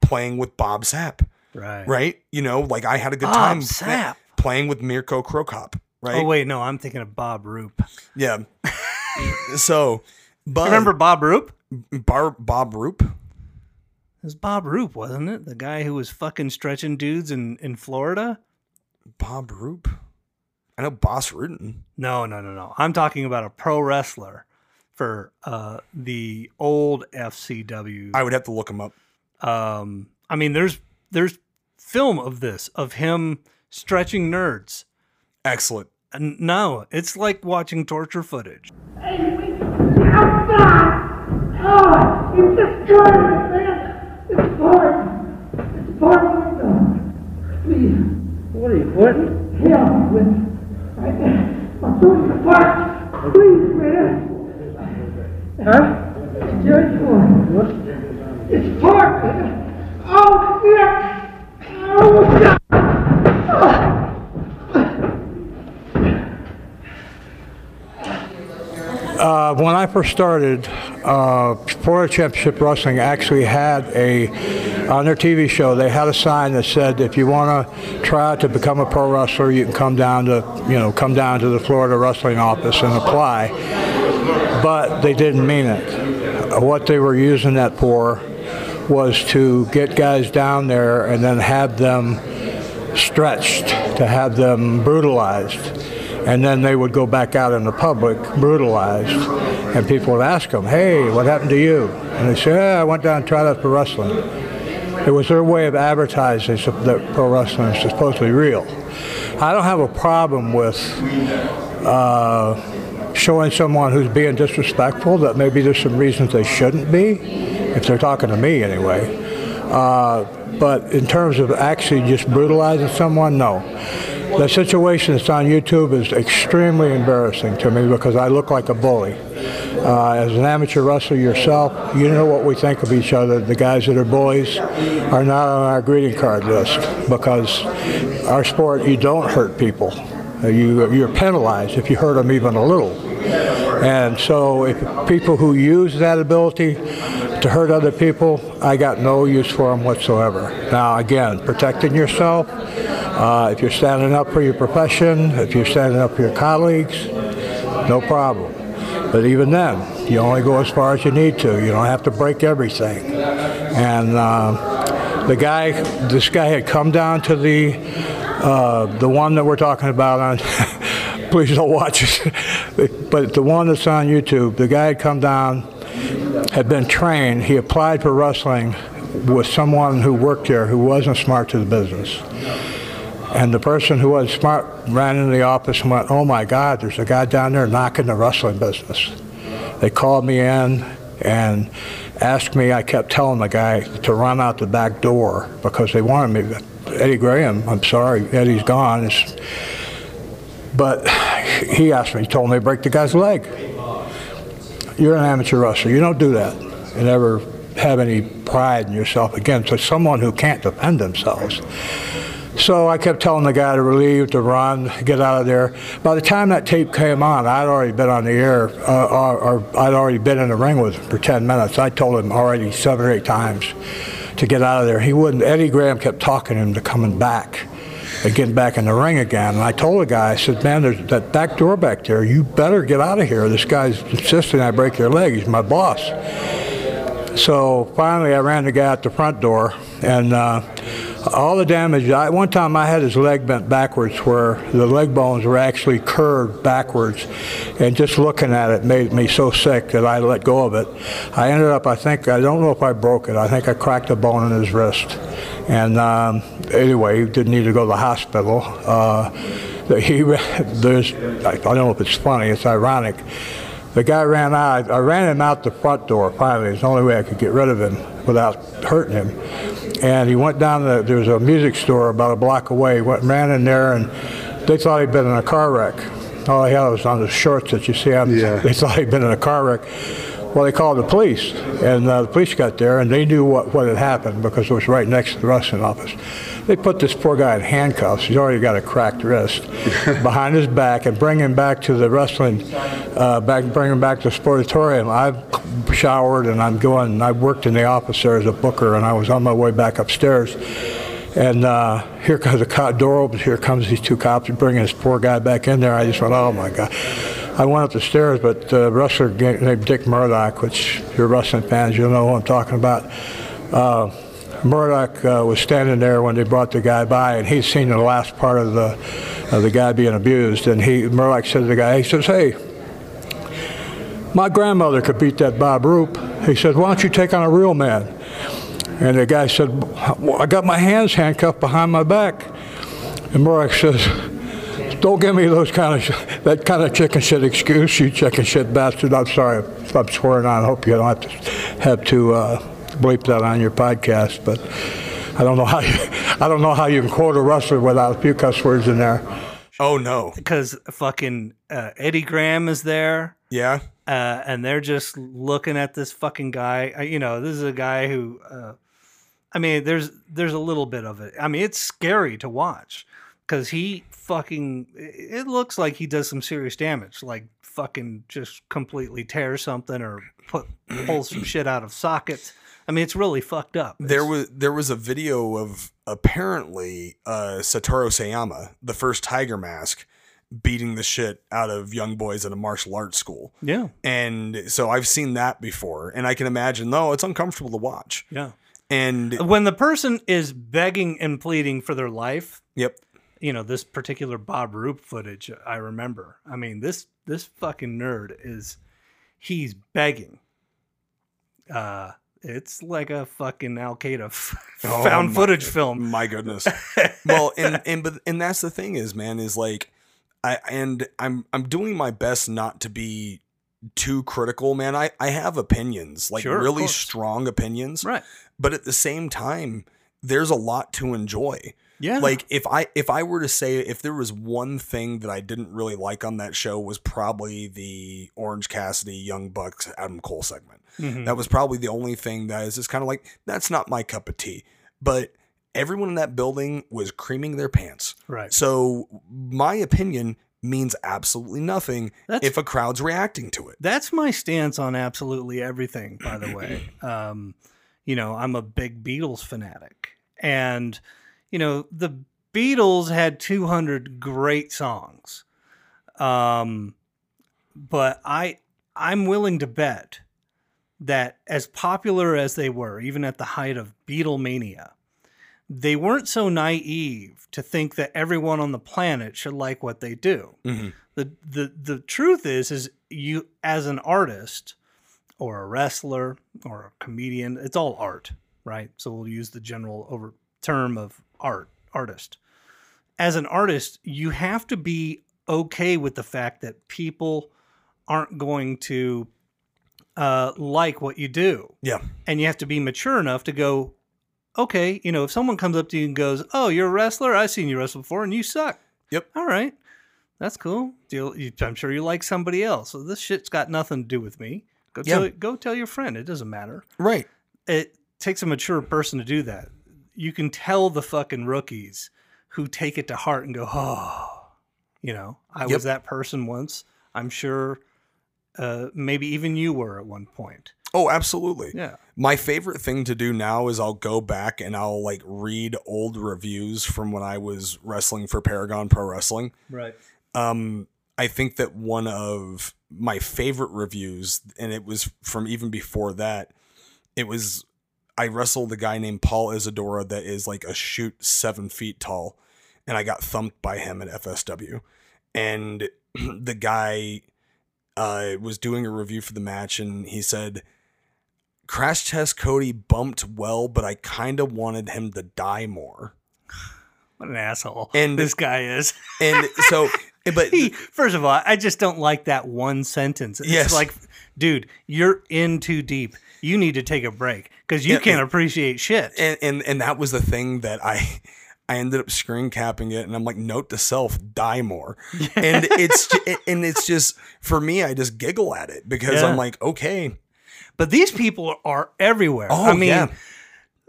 playing with Bob Sapp. Right. Right. You know, like I had a good time. Bob time Sapp. Playing with Mirko Cro Cop. Right. Oh wait, no, I'm thinking of Bob Roop. Yeah. so, but Remember Bob Roop? Bar, Bob Roop? It was Bob Roop, wasn't it? The guy who was fucking stretching dudes in, in Florida? Bob Roop? I know Bas Rutten. No, no, no, no. I'm talking about a pro wrestler for uh, the old FCW. I would have to look him up. Um, I mean, there's there's film of this of him stretching nerds. Excellent. And no, it's like watching torture footage. Outside! Oh, you destroyed it, man! It's part. It's part of my. Please. What are you putting? Hell with. Right there. I'm doing the part. Please, man. Huh? It's your choice. What? It's part, man. Oh, shit! Oh, God! Uh, when I first started, uh, Florida Championship Wrestling actually had a on their TV show. They had a sign that said, "If you want to try to become a pro wrestler, you can come down to you know come down to the Florida Wrestling office and apply." But they didn't mean it. What they were using that for was to get guys down there and then have them stretched, to have them brutalized and then they would go back out in the public brutalized. And people would ask them hey what happened to you? And they say yeah, i went down and tried out for wrestling. It was their way of advertising that pro wrestling is supposed to be real. I don't have a problem with uh, showing someone who's being disrespectful that maybe there's some reasons they shouldn't be if they're talking to me anyway. Uh, but in terms of actually just brutalizing someone no the situation that's on YouTube is extremely embarrassing to me because I look like a bully. Uh, as an amateur wrestler yourself, you know what we think of each other. The guys that are bullies are not on our greeting card list because our sport, you don't hurt people. Uh, You, you're penalized if you hurt them even a little. And so if people who use that ability to hurt other people, I got no use for them whatsoever. Now, again, protecting yourself, uh, if you're standing up for your profession, if you're standing up for your colleagues, no problem. But even then, you only go as far as you need to. You don't have to break everything. And uh, the guy, this guy had come down to the uh, the one that we're talking about on. please don't watch it. but the one that's on YouTube, the guy had come down, had been trained. He applied for wrestling with someone who worked there who wasn't smart to the business. And the person who was smart ran into the office and went, oh my God, there's a guy down there knocking the wrestling business. They called me in and asked me, I kept telling the guy to run out the back door because they wanted me. Eddie Graham, I'm sorry, Eddie's gone. It's, but he asked me, he told me to break the guy's leg. You're an amateur wrestler. You don't do that You never have any pride in yourself against someone who can't defend themselves. So I kept telling the guy to leave, to run, get out of there. By the time that tape came on, I'd already been on the air, uh, or, or I'd already been in the ring with him for 10 minutes. I told him already seven or eight times to get out of there. He wouldn't. Eddie Graham kept talking him to coming back getting back in the ring again. And I told the guy, I said, man, there's that back door back there. You better get out of here. This guy's insisting I break your leg. He's my boss. So finally, I ran the guy out the front door, and uh, all the damage. I, one time, I had his leg bent backwards, where the leg bones were actually curved backwards, and just looking at it made me so sick that I let go of it. I ended up, I think, I don't know if I broke it. I think I cracked a bone in his wrist, and um, anyway, he didn't need to go to the hospital. Uh, he, there's, I don't know if it's funny, it's ironic. The guy ran out. I ran him out the front door finally. It's the only way I could get rid of him without hurting him. And he went down the, there was a music store about a block away. Went, ran in there and they thought he'd been in a car wreck. All he had was on the shorts that you see on. They thought he'd been in a car wreck. Well, they called the police, and uh, the police got there, and they knew what, what had happened because it was right next to the wrestling office. They put this poor guy in handcuffs. He's already got a cracked wrist behind his back, and bring him back to the wrestling, uh, back, bring him back to the sportatorium. I've showered, and I'm going. I worked in the office there as a booker, and I was on my way back upstairs. And uh, here comes the co- door opens. Here comes these two cops bringing this poor guy back in there. I just went, oh my god. I went up the stairs, but uh, wrestler named Dick Murdoch, which if you're wrestling fans, you'll know who I'm talking about. Uh, Murdoch uh, was standing there when they brought the guy by, and he'd seen the last part of the of the guy being abused. And he Murdoch said to the guy, he says, "Hey, my grandmother could beat that Bob Roop." He said, "Why don't you take on a real man?" And the guy said, well, I got my hands handcuffed behind my back. And Murdoch says, don't give me those kind of, that kind of chicken shit excuse, you chicken shit bastard. I'm sorry if I'm swearing on. I hope you don't have to, have to uh, bleep that on your podcast. But I don't know how you, I don't know how you can quote a wrestler without a few cuss words in there. Oh no. because fucking uh, Eddie Graham is there. Yeah. Uh, and they're just looking at this fucking guy. Uh, you know, this is a guy who, uh, I mean, there's there's a little bit of it. I mean, it's scary to watch because he fucking. It looks like he does some serious damage, like fucking just completely tear something or put pulls some shit out of sockets. I mean, it's really fucked up. There was there was a video of apparently uh, Satoru Sayama, the first Tiger Mask, beating the shit out of young boys at a martial arts school. Yeah. And so I've seen that before, and I can imagine. though it's uncomfortable to watch. Yeah. And when the person is begging and pleading for their life, yep. You know, this particular Bob Roop footage, I remember. I mean, this this fucking nerd is he's begging. Uh it's like a fucking Al Qaeda f- Oh, found footage film. My goodness. well, and and but and that's the thing is, man, is like I and I'm I'm doing my best not to be too critical, man. I I have opinions, like Sure, really strong opinions. Right. But at the same time, there's a lot to enjoy. Yeah. Like if I if I were to say if there was one thing that I didn't really like on that show was probably the Orange Cassidy Young Bucks Adam Cole segment. Mhm. That was probably the only thing that is just kind of like that's not my cup of tea. But everyone in that building was creaming their pants. Right. So my opinion means absolutely nothing That's- if a crowd's reacting to it. That's my stance on absolutely everything, by the way. Um, you know, I'm a big Beatles fanatic. And, you know, the Beatles had 200 great songs. Um, but I I'm willing to bet that as popular as they were, even at the height of Beatlemania, they weren't so naive to think that everyone on the planet should like what they do. Mhm. The, the the truth is is you as an artist or a wrestler or a comedian, it's all art, right? So we'll use the general over term of art, artist. As an artist, you have to be okay with the fact that people aren't going to uh, like what you do. Yeah. And you have to be mature enough to go, okay, you know, if someone comes up to you and goes, "Oh, you're a wrestler. I've seen you wrestle before, and you suck." Yep. All right, that's cool. You, you, I'm sure you like somebody else. So this shit's got nothing to do with me. Go Yeah. tell go tell your friend. It doesn't matter. Right. It takes a mature person to do that. You can tell the fucking rookies who take it to heart and go, "Oh, you know, I Yep. was that person once." I'm sure. Uh, maybe even you were at one point. Oh, absolutely. Yeah. My favorite thing to do now is I'll go back and I'll like read old reviews from when I was wrestling for Paragon Pro Wrestling. Right. Um, I think that one of my favorite reviews, and it was from even before that, it was I wrestled a guy named Paul Isadora that is like a shoot seven feet tall, and I got thumped by him at FSW. And the guy uh, was doing a review for the match, and he said, Crash Test Cody bumped well, but I kind of wanted him to die more. What an asshole. And this guy is. and so but he, first of all, I just don't like that one sentence. It's Yes. like, dude, you're in too deep. You need to take a break because you can't appreciate shit. and and and that was the thing that I I ended up screen capping it and I'm like note to self die more and it's and it's just for me I just giggle at it because Yeah. I'm like okay But these people are everywhere. Oh, I mean, yeah.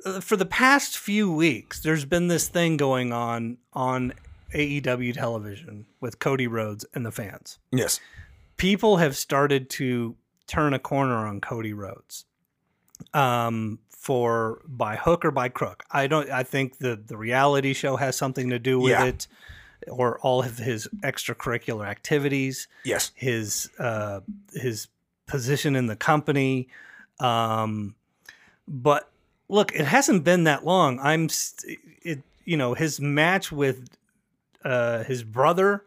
uh, for the past few weeks, there's been this thing going on on AEW television with Cody Rhodes and the fans. yes People have started to turn a corner on Cody Rhodes. Um, for by hook or by crook. I don't I think the the reality show has something to do with Yeah. it or all of his extracurricular activities yes his uh, his position in the company. Um, but look, it hasn't been that long. I'm st- it. You know, his match with uh, his brother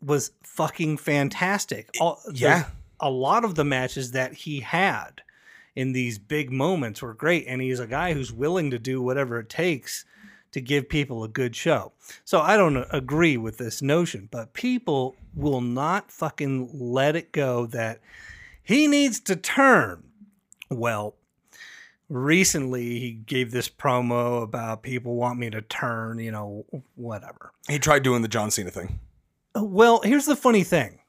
was fucking fantastic. All, yeah. a lot of the matches that he had in these big moments were great, and he's a guy who's willing to do whatever it takes to give people a good show. So I don't agree with this notion, but people will not fucking let it go that he needs to turn. Well, recently he gave this promo about people want me to turn, you know, whatever. he tried doing the John Cena thing Well, here's the funny thing.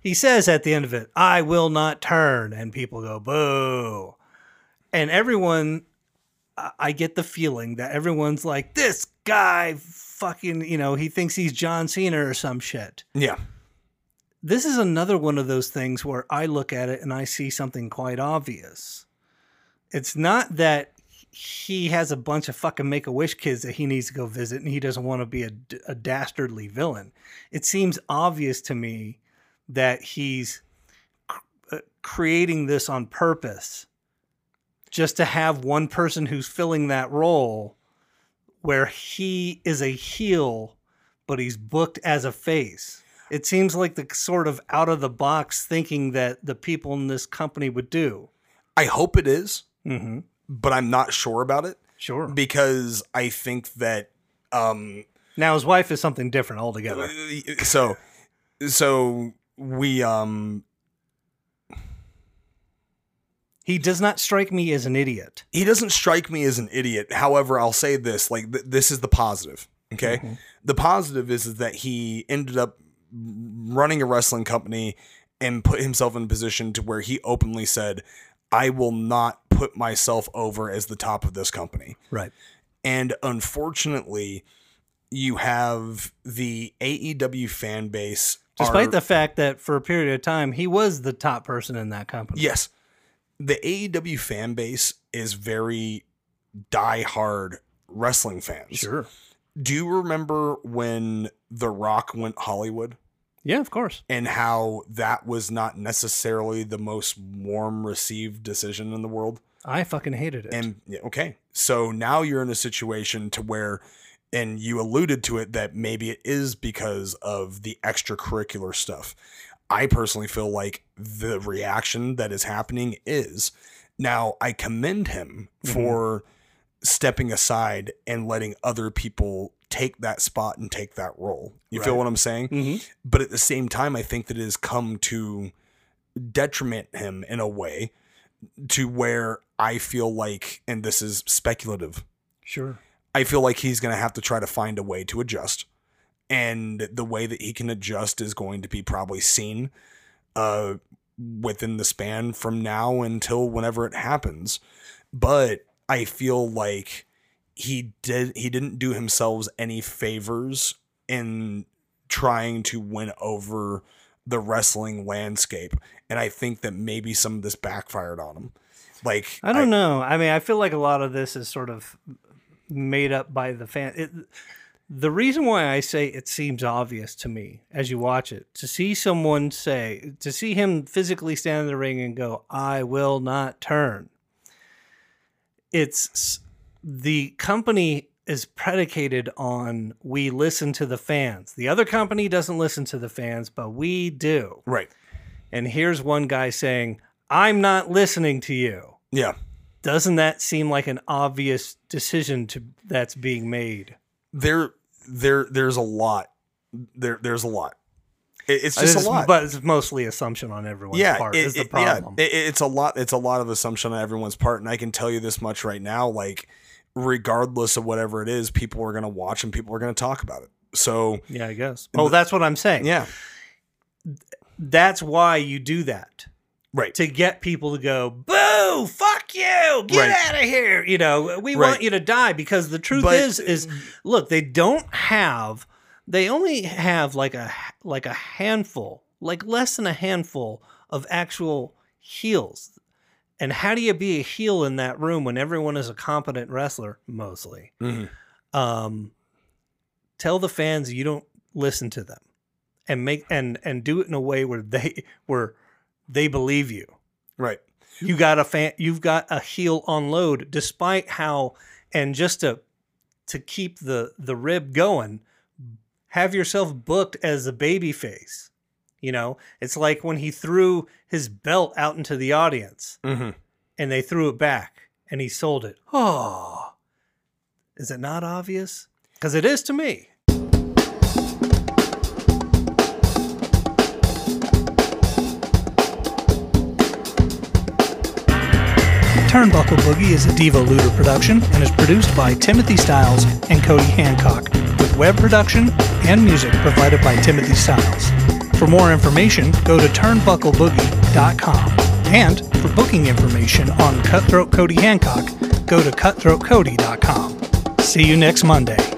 He says at the end of it, I will not turn. And people go, boo. And everyone, I get the feeling that everyone's like, this guy fucking, you know, he thinks he's John Cena or some shit. yeah This is another one of those things where I look at it and I see something quite obvious. It's not that he has a bunch of fucking make a wish kids that he needs to go visit and he doesn't want to be a, a dastardly villain. It seems obvious to me that he's cr- uh, creating this on purpose just to have one person who's filling that role where he is a heel but he's booked as a face. It seems like the sort of out of the box thinking that the people in this company would do. I hope it is Mm-hmm. but I'm not sure about it Sure. because I think that um Now his wife is something different altogether. so so we um He does not strike me as an idiot. he doesn't strike me as an idiot. However, I'll say this: like th- this is the positive. Okay, the positive is, is that he ended up running a wrestling company and put himself in a position to where he openly said, "I will not put myself over as the top of this company." Right. And unfortunately, you have the AEW fan base. Despite are- the fact that for a period of time he was the top person in that company. Yes. The AEW fan base is very die-hard wrestling fans. Sure. Do you remember when The Rock went Hollywood Yeah, of course. and how that was not necessarily the most warm received decision in the world? I fucking hated it. And okay. So now you're in a situation to where and you alluded to it that maybe it is because of the extracurricular stuff. I personally feel like the reaction that is happening is now I commend him Mhm. for stepping aside and letting other people take that spot and take that role. You feel what I'm saying? Mhm. But at the same time, I think that it has come to detriment him in a way to where I feel like, and this is speculative, Sure. I feel like he's going to have to try to find a way to adjust. And the way that he can adjust is going to be probably seen uh, within the span from now until whenever it happens. But I feel like he did he didn't do himself any favors in trying to win over the wrestling landscape. And I think that maybe some of this backfired on him. Like I don't know. I mean, I feel like a lot of this is sort of made up by the fan. It, the reason why I say it seems obvious to me as you watch it to see someone say to see him physically stand in the ring and go, "I will not turn." It's the company is predicated on we listen to the fans. The other company doesn't listen to the fans, but we do. Right. And here's one guy saying, "I'm not listening to you." Yeah. Doesn't that seem like an obvious decision to that's being made? there there there's a lot There, there's a lot. It- it's just is- a lot. but it's mostly assumption on everyone's yeah, part. it- is the it- yeah, it- it's a lot. It's a lot of assumption on everyone's part, and I can tell you this much right now: like, regardless of whatever it is, people are going to watch and people are going to talk about it. So, yeah, I guess. Oh, that's what I'm saying. Yeah, that's why you do that. Right. To get people to go, boo, fuck you, get Right. out of here. You know, we Right. want you to die because the truth But- is, is look, they don't have, they only have like a, like a handful, like less than a handful of actual heels. And how do you be a heel in that room when everyone is a competent wrestler, mostly? Mhm. um, tell the fans you don't listen to them and make and and do it in a way where they where they believe you. Right. You got a fan you've got a heel on load despite how and just to to keep the the rib going have yourself booked as a baby face you know? It's like when he threw his belt out into the audience Mhm. and they threw it back and he sold it. Oh is it not obvious? Because it is to me Turnbuckle Boogie is a Devo Looter production and is produced by Timothy Styles and Cody Hancock, with web production and music provided by Timothy Styles. For more information, go to turnbuckleboogie.com. And for booking information on Cutthroat Cody Hancock, go to cutthroatcody.com. See you next Monday.